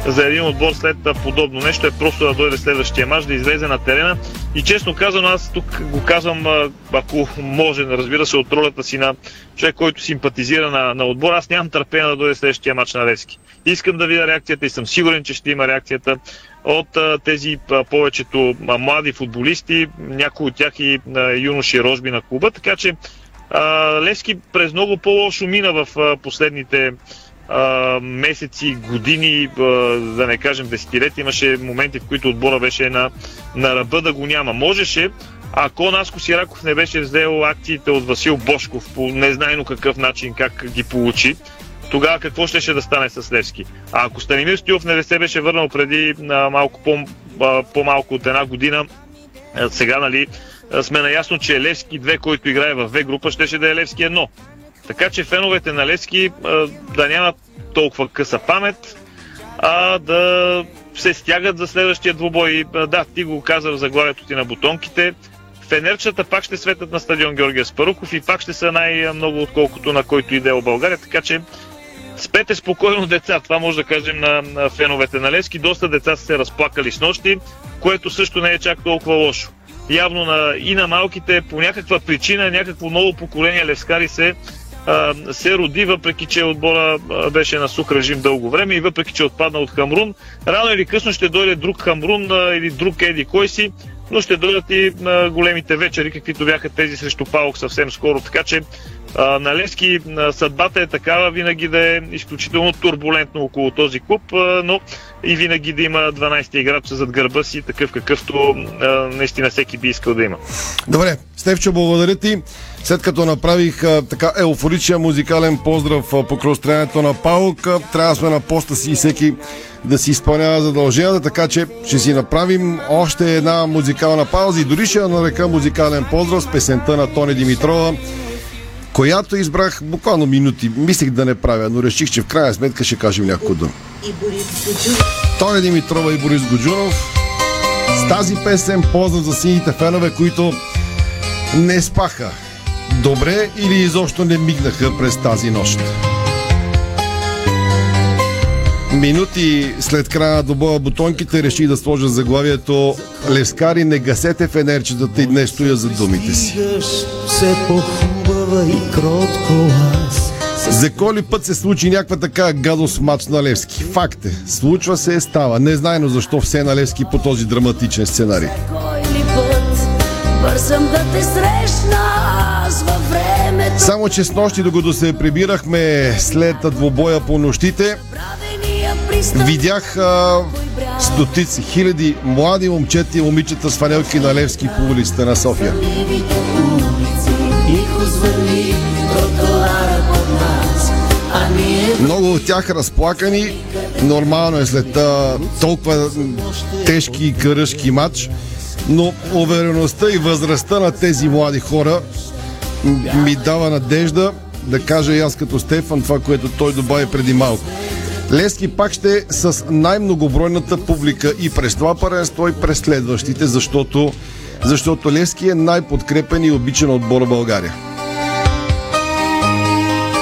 за един отбор след подобно нещо е просто да дойде следващия матч, да излезе на терена. И честно казано, аз тук го казвам, ако може, разбира се, от ролята си на човек, който симпатизира на, на отбор. Аз нямам търпение да дойде следващия матч на Левски. Искам да видя реакцията и съм сигурен, че ще има реакцията от а, тези а, повечето а, млади футболисти, някои от тях и юноши рожби на клуба, така че Левски през много по-лошо мина в последните месеци, години, да не кажем десетилетия. Имаше моменти, в които отбора беше на, на ръба да го няма. Можеше, ако Наско Сираков не беше взел акциите от Васил Бошков по незнайно какъв начин, как ги получи, тогава какво ще, ще да стане с Левски? А ако Станимир Стоилов не се беше върнал преди малко по, по-малко от една година, сега нали, сме наясно, че Левски 2, който играе в В група, щеше да е Левски 1. Така че феновете на Левски да нямат толкова къса памет, а да се стягат за следващия двубой. Да, ти го каза в заглавието ти на бутонките. Фенерчата пак ще светят на стадион Георгия Спаруков и пак ще са най-много отколкото на който и да е в България, така че спете спокойно деца, това може да кажем на феновете на Левски. Доста деца са се разплакали с нощи, което също не е чак толкова лошо. Явно на, и на малките по някаква причина, някакво ново поколение левскари се се роди, въпреки че отбора беше на сух режим дълго време и въпреки че отпадна от Хамрун. Рано или късно ще дойде друг Хамрун или друг Еди кой си, но ще дойдат и големите вечери, каквито бяха тези срещу Паук съвсем скоро. Така че на Левски съдбата е такава винаги да е изключително турбулентно около този клуб, но и винаги да има 12 играч зад гърба си, такъв какъвто наистина всеки би искал да има. Добре, Стевчо, благодаря ти. След като направих така еуфоричен музикален поздрав а, по кръстранението на Паук, трябва да сме на поста си и всеки да си изпълнява задълженията, така че ще си направим още една музикална пауза и дори ще нарека музикален поздрав с песента на Тони Димитрова, която избрах буквално минути. Мислих да не правя, но реших, че в крайна сметка ще кажем няколко думи. Тони Димитрова и Борис Годжунов с тази песен поздрав за сините фенове, които не спаха добре или изобщо не мигнаха през тази нощ. Минути след края на добоя бутонките реши да сложа заглавието Лескари, не гасете фенерчетата и днес стоя за думите си. Все по-хубава и кротко аз За коли път се случи някаква така гадост в мач на Левски? Факт е. Случва се, става. Не знайно защо все на Левски по този драматичен сценарий. Кой ли път бързам да те срещна аз във времето Само че с нощи, докато се прибирахме след двобоя по нощите, видях а, стотици, хиляди млади момчета и момичета с фанелки на Левски по улиците на София. Тихо звъни тротуара под нас Много от тях разплакани. Нормално е след а, толкова тежки и каръшки матч. Но увереността и възрастта на тези млади хора ми дава надежда да кажа и аз като Стефан това, което той добави преди малко. Лески пак ще е с най-многобройната публика и през това паренство и през следващите, защото, защото Лески е най-подкрепен и обичан отбор в България.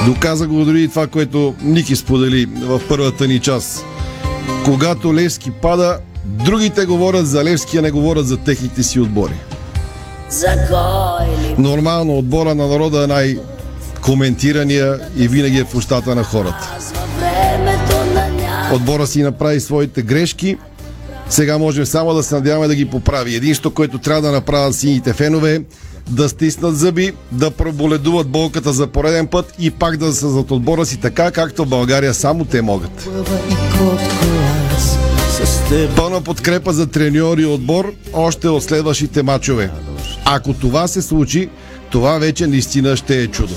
Доказа го дори и това, което Ники сподели в първата ни част. Когато Левски пада, другите говорят за Левски, а не говорят за техните си отбори. За кой ли Нормално отбора на народа е най-коментирания и винаги е в устата на хората. Отбора си направи своите грешки. Сега можем само да се надяваме да ги поправи. Единството, което трябва да направят сините фенове да стиснат зъби, да проболедуват болката за пореден път и пак да са отбора си така, както в България само те могат. Пълна подкрепа за треньор и отбор още от следващите матчове. Ако това се случи, това вече наистина ще е чудо.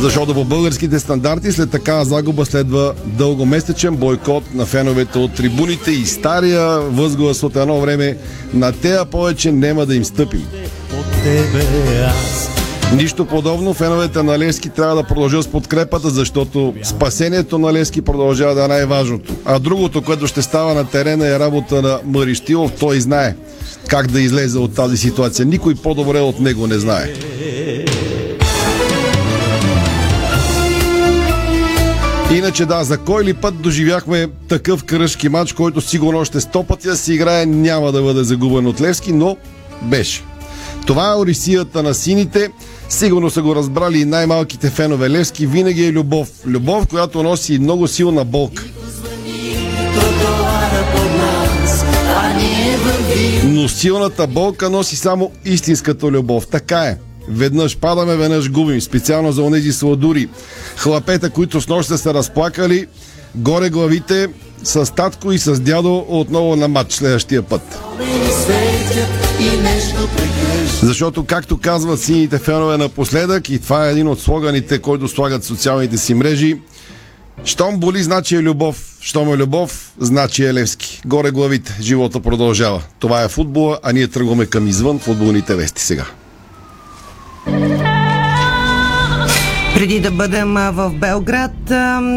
Защото по българските стандарти след такава загуба следва дългомесечен бойкот на феновете от трибуните и стария възглас от едно време на тея повече няма да им стъпим. Нищо подобно, феновете на Левски трябва да продължат с подкрепата, защото спасението на Левски продължава да е най-важното. А другото, което ще става на терена е работа на Мариштилов, той знае как да излезе от тази ситуация. Никой по-добре от него не знае. Иначе да, за кой ли път доживяхме такъв кръжки матч, който сигурно още сто пъти да си играе, няма да бъде загубен от Левски, но беше. Това е орисията на сините. Сигурно са го разбрали и най-малките фенове. Левски винаги е любов. Любов, която носи много силна болка. Но силната болка носи само истинската любов. Така е. Веднъж падаме, веднъж губим. Специално за онези сладури. Хлапета, които с нощ са разплакали, горе главите с татко и с дядо отново на матч следващия път. Защото, както казват сините фенове напоследък, и това е един от слоганите, който слагат социалните си мрежи, щом боли, значи е любов. Щом е любов, значи е Левски. Горе главите, живота продължава. Това е футбола, а ние тръгваме към извън футболните вести сега. Thank you. Да бъдем в Белград,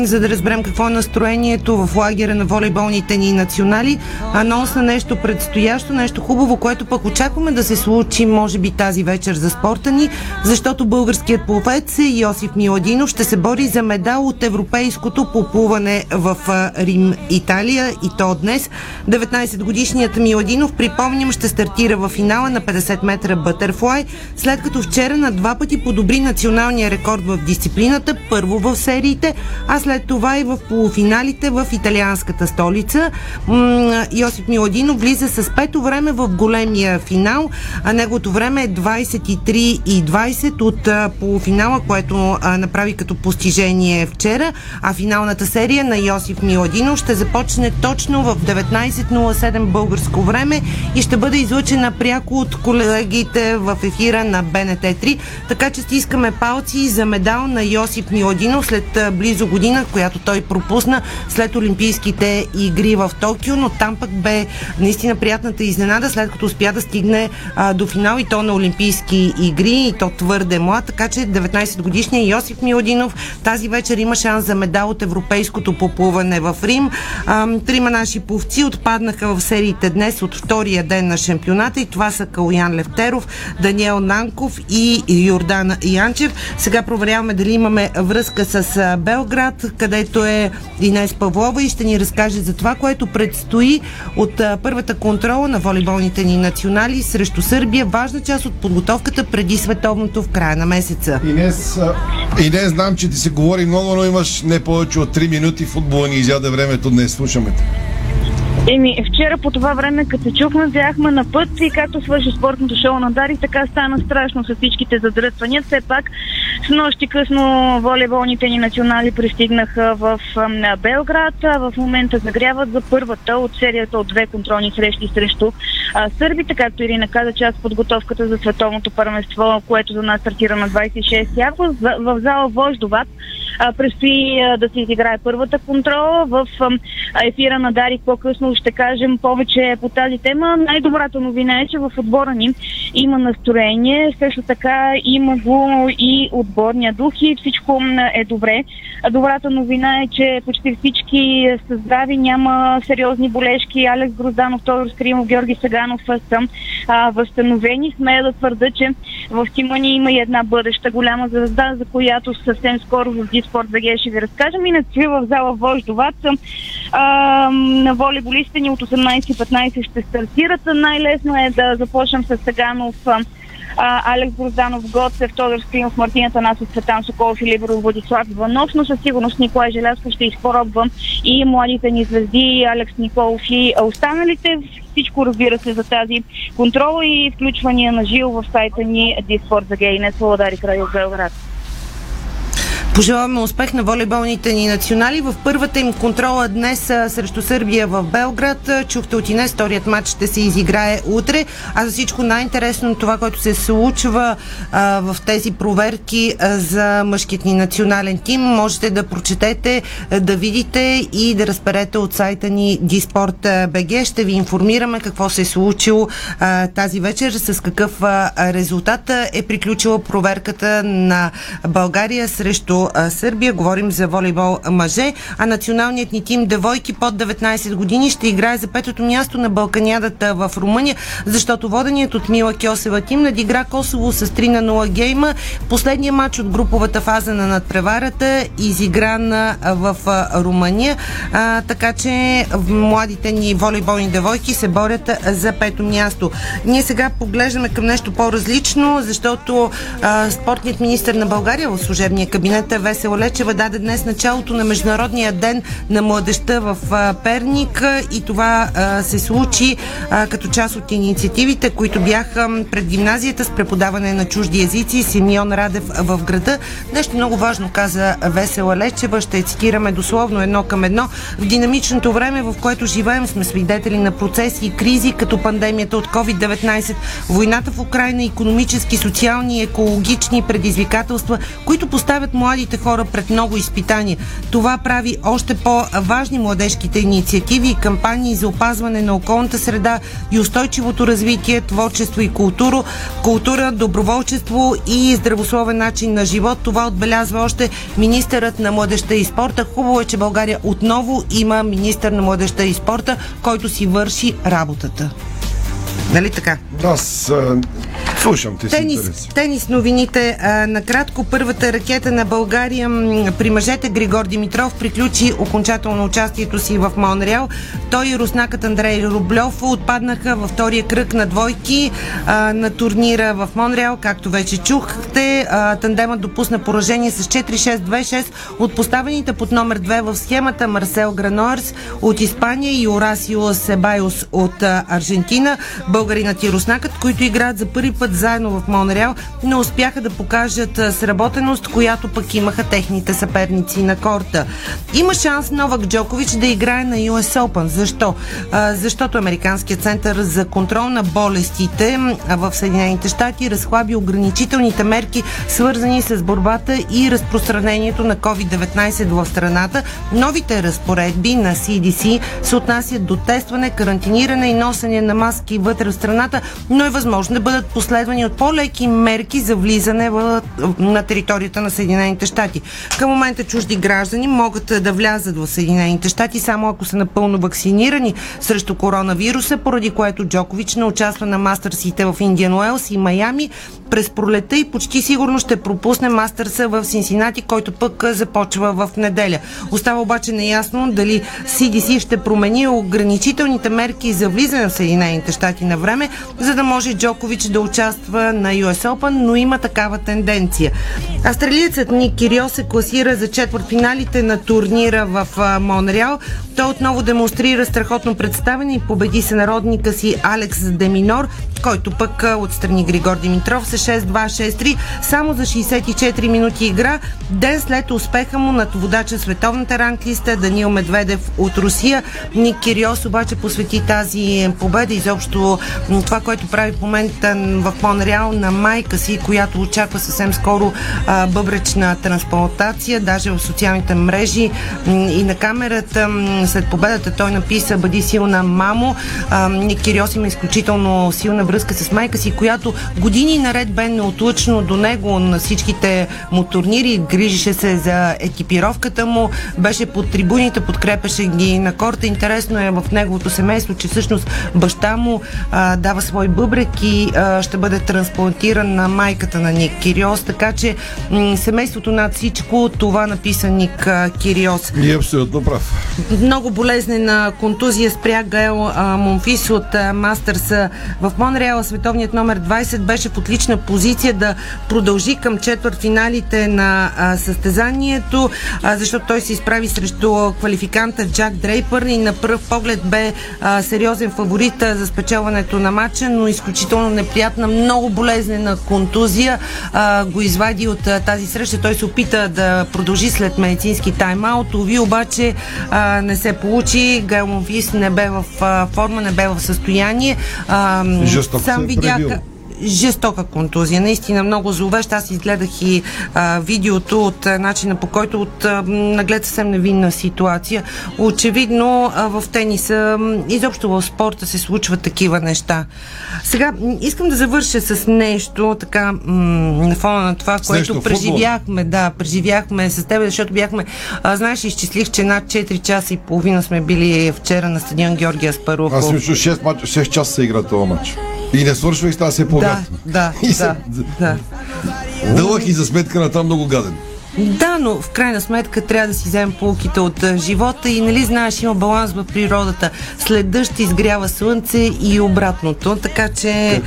за да разберем какво е настроението в лагера на волейболните ни национали. Анонс на нещо предстоящо, нещо хубаво, което пък очакваме да се случи, може би тази вечер за спорта ни, защото българският пловец Йосиф Миладинов ще се бори за медал от европейското поплуване в Рим, Италия и то днес. 19-годишният Миладинов, припомням, ще стартира в финала на 50 метра бътърфлай, след като вчера на два пъти подобри националния рекорд в дисциплината, първо в сериите, а след това и в полуфиналите в италианската столица. Йосип Миладинов влиза с пето време в големия финал, а неговото време е 23 и 20 от полуфинала, което направи като постижение вчера, а финалната серия на Йосиф Миладинов ще започне точно в 19.07 българско време и ще бъде излъчена пряко от колегите в ефира на БНТ3. Така че стискаме палци за медал на Йосип Миладинов след близо година, която той пропусна след Олимпийските игри в Токио, но там пък бе наистина приятната изненада, след като успя да стигне а, до финал и то на Олимпийски игри и то твърде млад, така че 19 годишният Йосип Миладинов тази вечер има шанс за медал от европейското поплуване в Рим. А, трима наши пловци отпаднаха в сериите днес от втория ден на шампионата и това са Калуян Левтеров, Даниел Нанков и Йордан Янчев. Сега проверяваме дали имаме връзка с Белград, където е Инес Павлова и ще ни разкаже за това, което предстои от първата контрола на волейболните ни национали срещу Сърбия. Важна част от подготовката преди световното в края на месеца. Инес, Инес, знам, че ти се говори много, но имаш не повече от 3 минути. Футбола ни изяде времето днес. Слушаме те. Еми, вчера по това време, като се чухме, бяхме на път и както свърши спортното шоу на Дари, така стана страшно с всичките задръствания. Все пак с нощи късно волейболните ни национали пристигнаха в Белград. В момента загряват за първата от серията от две контролни срещи срещу сърбите, както Ирина каза, част от подготовката за световното първенство, което за нас стартира на 26 август в зала Вождоват. Предстои да се изиграе първата контрола. В ефира на Дарик по-късно ще кажем повече по тази тема. Най-добрата новина е, че в отбора ни има настроение, също така има го и отборния дух и всичко е добре. Добрата новина е, че почти всички са здрави, няма сериозни болешки. Алекс Грозданов, Тодор Скримов, Георги Саганов са възстановени. Смея да твърда, че в тима ни има и една бъдеща голяма звезда, за която съвсем скоро в Диспорт ВГ ще ви разкажем. Иначе в зала Вождоват а, на волейболистите ни от 18-15 ще стартират. Най-лесно е да започнем с Саганов, Алекс Грозданов, Гоцев, Тодор Скримов, Мартина Танасов, Цветан Соколов и Либеров Владислав Иванов, но със сигурност Николай Желязко ще изпробва и младите ни звезди, Алекс Николов и останалите. Всичко разбира се за тази контрола и включвания на жил в сайта ни Диспорт за гей. Не Солодари край от Белград. Пожелаваме успех на волейболните ни национали. В първата им контрола днес срещу Сърбия в Белград. Чухте от Инес, вторият матч ще се изиграе утре. А за всичко най-интересно това, което се случва а, в тези проверки а, за мъжкият ни национален тим, можете да прочетете, а, да видите и да разберете от сайта ни БГ. Ще ви информираме какво се е случило а, тази вечер, с какъв а, резултат е приключила проверката на България срещу Сърбия. Говорим за волейбол мъже, а националният ни тим девойки под 19 години ще играе за петото място на Балканядата в Румъния, защото воденият от Мила Кьосева тим надигра Косово с 3 на 0 гейма. Последният матч от груповата фаза на надпреварата изигран в Румъния, а, така че младите ни волейболни девойки се борят за пето място. Ние сега поглеждаме към нещо по-различно, защото а, спортният министр на България в служебния кабинет Весела Лечева даде днес началото на Международния ден на младеща в Перник и това се случи като част от инициативите, които бяха пред гимназията с преподаване на чужди езици Симеон Радев в града. Нещо много важно каза Весела Лечева, ще цитираме дословно едно към едно. В динамичното време, в което живеем, сме свидетели на процеси и кризи, като пандемията от COVID-19, войната в Украина, економически, социални и екологични предизвикателства, които поставят млади младите хора пред много изпитания. Това прави още по-важни младежките инициативи и кампании за опазване на околната среда и устойчивото развитие, творчество и култура, култура, доброволчество и здравословен начин на живот. Това отбелязва още министърът на младеща и спорта. Хубаво е, че България отново има министър на младеща и спорта, който си върши работата. Нали така? Аз слушам с Тенис, интерес. тенис новините. А, накратко, първата ракета на България при мъжете Григор Димитров приключи окончателно участието си в Монреал. Той и руснакът Андрей Рублев отпаднаха във втория кръг на двойки а, на турнира в Монреал. Както вече чухте, а, тандемът допусна поражение с 4-6-2-6 от поставените под номер 2 в схемата Марсел Граноерс от Испания и Орасио Себайос от а, Аржентина. Българинът и руснакът, които играят за първи път заедно в Монреал, не успяха да покажат сработеност, която пък имаха техните съперници на корта. Има шанс Новак Джокович да играе на US Open. Защо? Защото Американският център за контрол на болестите в Съединените щати разхлаби ограничителните мерки, свързани с борбата и разпространението на COVID-19 в страната. Новите разпоредби на CDC се отнасят до тестване, карантиниране и носене на маски вътре в страната, но е възможно да бъдат последвани от по-леки мерки за влизане в, на територията на Съединените щати. Към момента чужди граждани могат да влязат в Съединените щати само ако са напълно вакцинирани срещу коронавируса, поради което Джокович не участва на мастърсите в Индиан Уелс и Майами през пролета и почти сигурно ще пропусне мастърса в Синсинати, който пък започва в неделя. Остава обаче неясно дали CDC ще промени ограничителните мерки за влизане в Съединените щати на време, за да може Джокович да участва на US Open, но има такава тенденция. Австралиецът Ник Кирио се класира за четвъртфиналите на турнира в Монреал. Той отново демонстрира страхотно представене и победи се народника си Алекс Деминор, който пък отстрани Григор Димитров с 6-2-6-3 само за 64 минути игра. Ден след успеха му над водача световната ранглиста Данил Медведев от Русия. Ник Кириос обаче посвети тази победа изобщо това, което прави в момента в Монреал на майка си, която очаква съвсем скоро а, бъбречна трансплантация, даже в социалните мрежи и на камерата. След победата той написа Бъди силна, мамо. А, Ник Кириос има изключително силна връзка с майка си, която години наред бе неотлъчно до него на всичките му турнири, грижеше се за екипировката му, беше под трибуните, подкрепеше ги на корта. Интересно е в неговото семейство, че всъщност баща му а, дава свой бъбрек и а, ще бъде трансплантиран на майката на Ник Кириос, така че м- семейството над всичко, това написа Ник а, Кириос. И е абсолютно прав. Много болезнена контузия спря Гаел а, Монфис от а, Мастърса в Монреал. Световният номер 20 беше в отлична позиция да продължи към четвъртфиналите на а, състезанието, а, защото той се изправи срещу квалификанта Джак Дрейпър и на пръв поглед бе а, сериозен фаворит за спечелването на матча, но изключително неприятна, много болезнена контузия а, го извади от а, тази среща. Той се опита да продължи след медицински тайм-аут. Ови обаче а, не се получи. Гайл Монфис не бе в а, форма, не бе в състояние. А, Жестоко сам видях пребил. жестока контузия, наистина много зловещ. Аз изгледах и а, видеото от а, начина по който от а, наглед съвсем невинна ситуация. Очевидно а, в тениса, изобщо в спорта се случват такива неща. Сега искам да завърша с нещо така м, на фона на това, нещо което футбола. преживяхме, да, преживяхме с теб, защото бяхме, а, знаеш, изчислих, че над 4 часа и половина сме били вчера на стадион Георгия Аспарухов. Аз чул 6, мач, 6 часа се игра този матч. И не свършва и става се по Да, да, И да, се- да. Дълъг и за сметка на там много гаден. Да, но в крайна сметка трябва да си вземем полуките от живота и нали знаеш, има баланс в природата. След дъжд изгрява слънце и обратното, така че е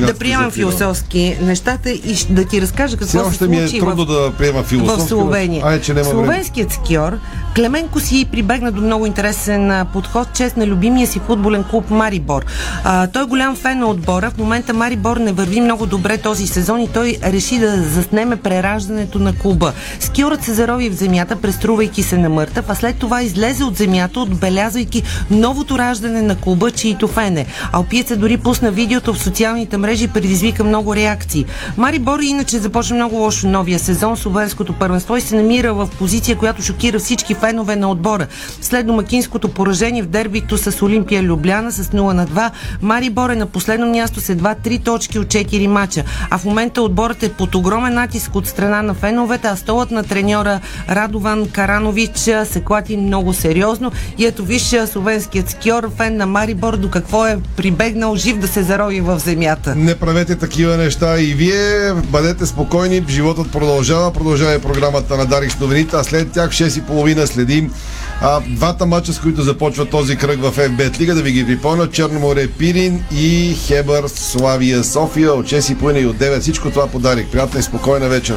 да приемам философски нещата и да ти разкажа Все какво се още ми е случи трудно в, да приема в философски. Словения. Ай, че няма. Словенският скиор Клеменко си прибегна до много интересен подход, чест на любимия си футболен клуб Марибор. А, той е голям фен на отбора. В момента Марибор не върви много добре този сезон и той реши да заснеме прераждането на клуба. Скиорът се зарови в земята, преструвайки се на мъртъв, а след това излезе от земята, отбелязвайки новото раждане на клуба, чието фен е. Алпиеца дори пусна видеото в социалните мрежи и предизвика много реакции. Марибор иначе започна много лошо новия сезон с Обенското първенство и се намира в позиция, която шокира всички фенове на отбора. След домакинското поражение в дербито с Олимпия Любляна с 0 на 2, Марибор е на последно място с едва 3 точки от 4 мача. А в момента отборът е под огромен натиск от страна на феновете, а столът на треньора Радован Каранович се клати много сериозно. И ето виж словенският скиор, фен на Марибор, до какво е прибегнал жив да се зарови в земята. Не правете такива неща и вие. Бъдете спокойни, животът продължава. Продължава и програмата на Дарик с новините, а след тях в 6.30 следим а, двата мача, с които започва този кръг в FBET Лига. Да ви ги припомня. Черноморе Пирин и Хебър Славия София от 6.30 и от 9. Всичко това подарик. Приятна и спокойна вечер.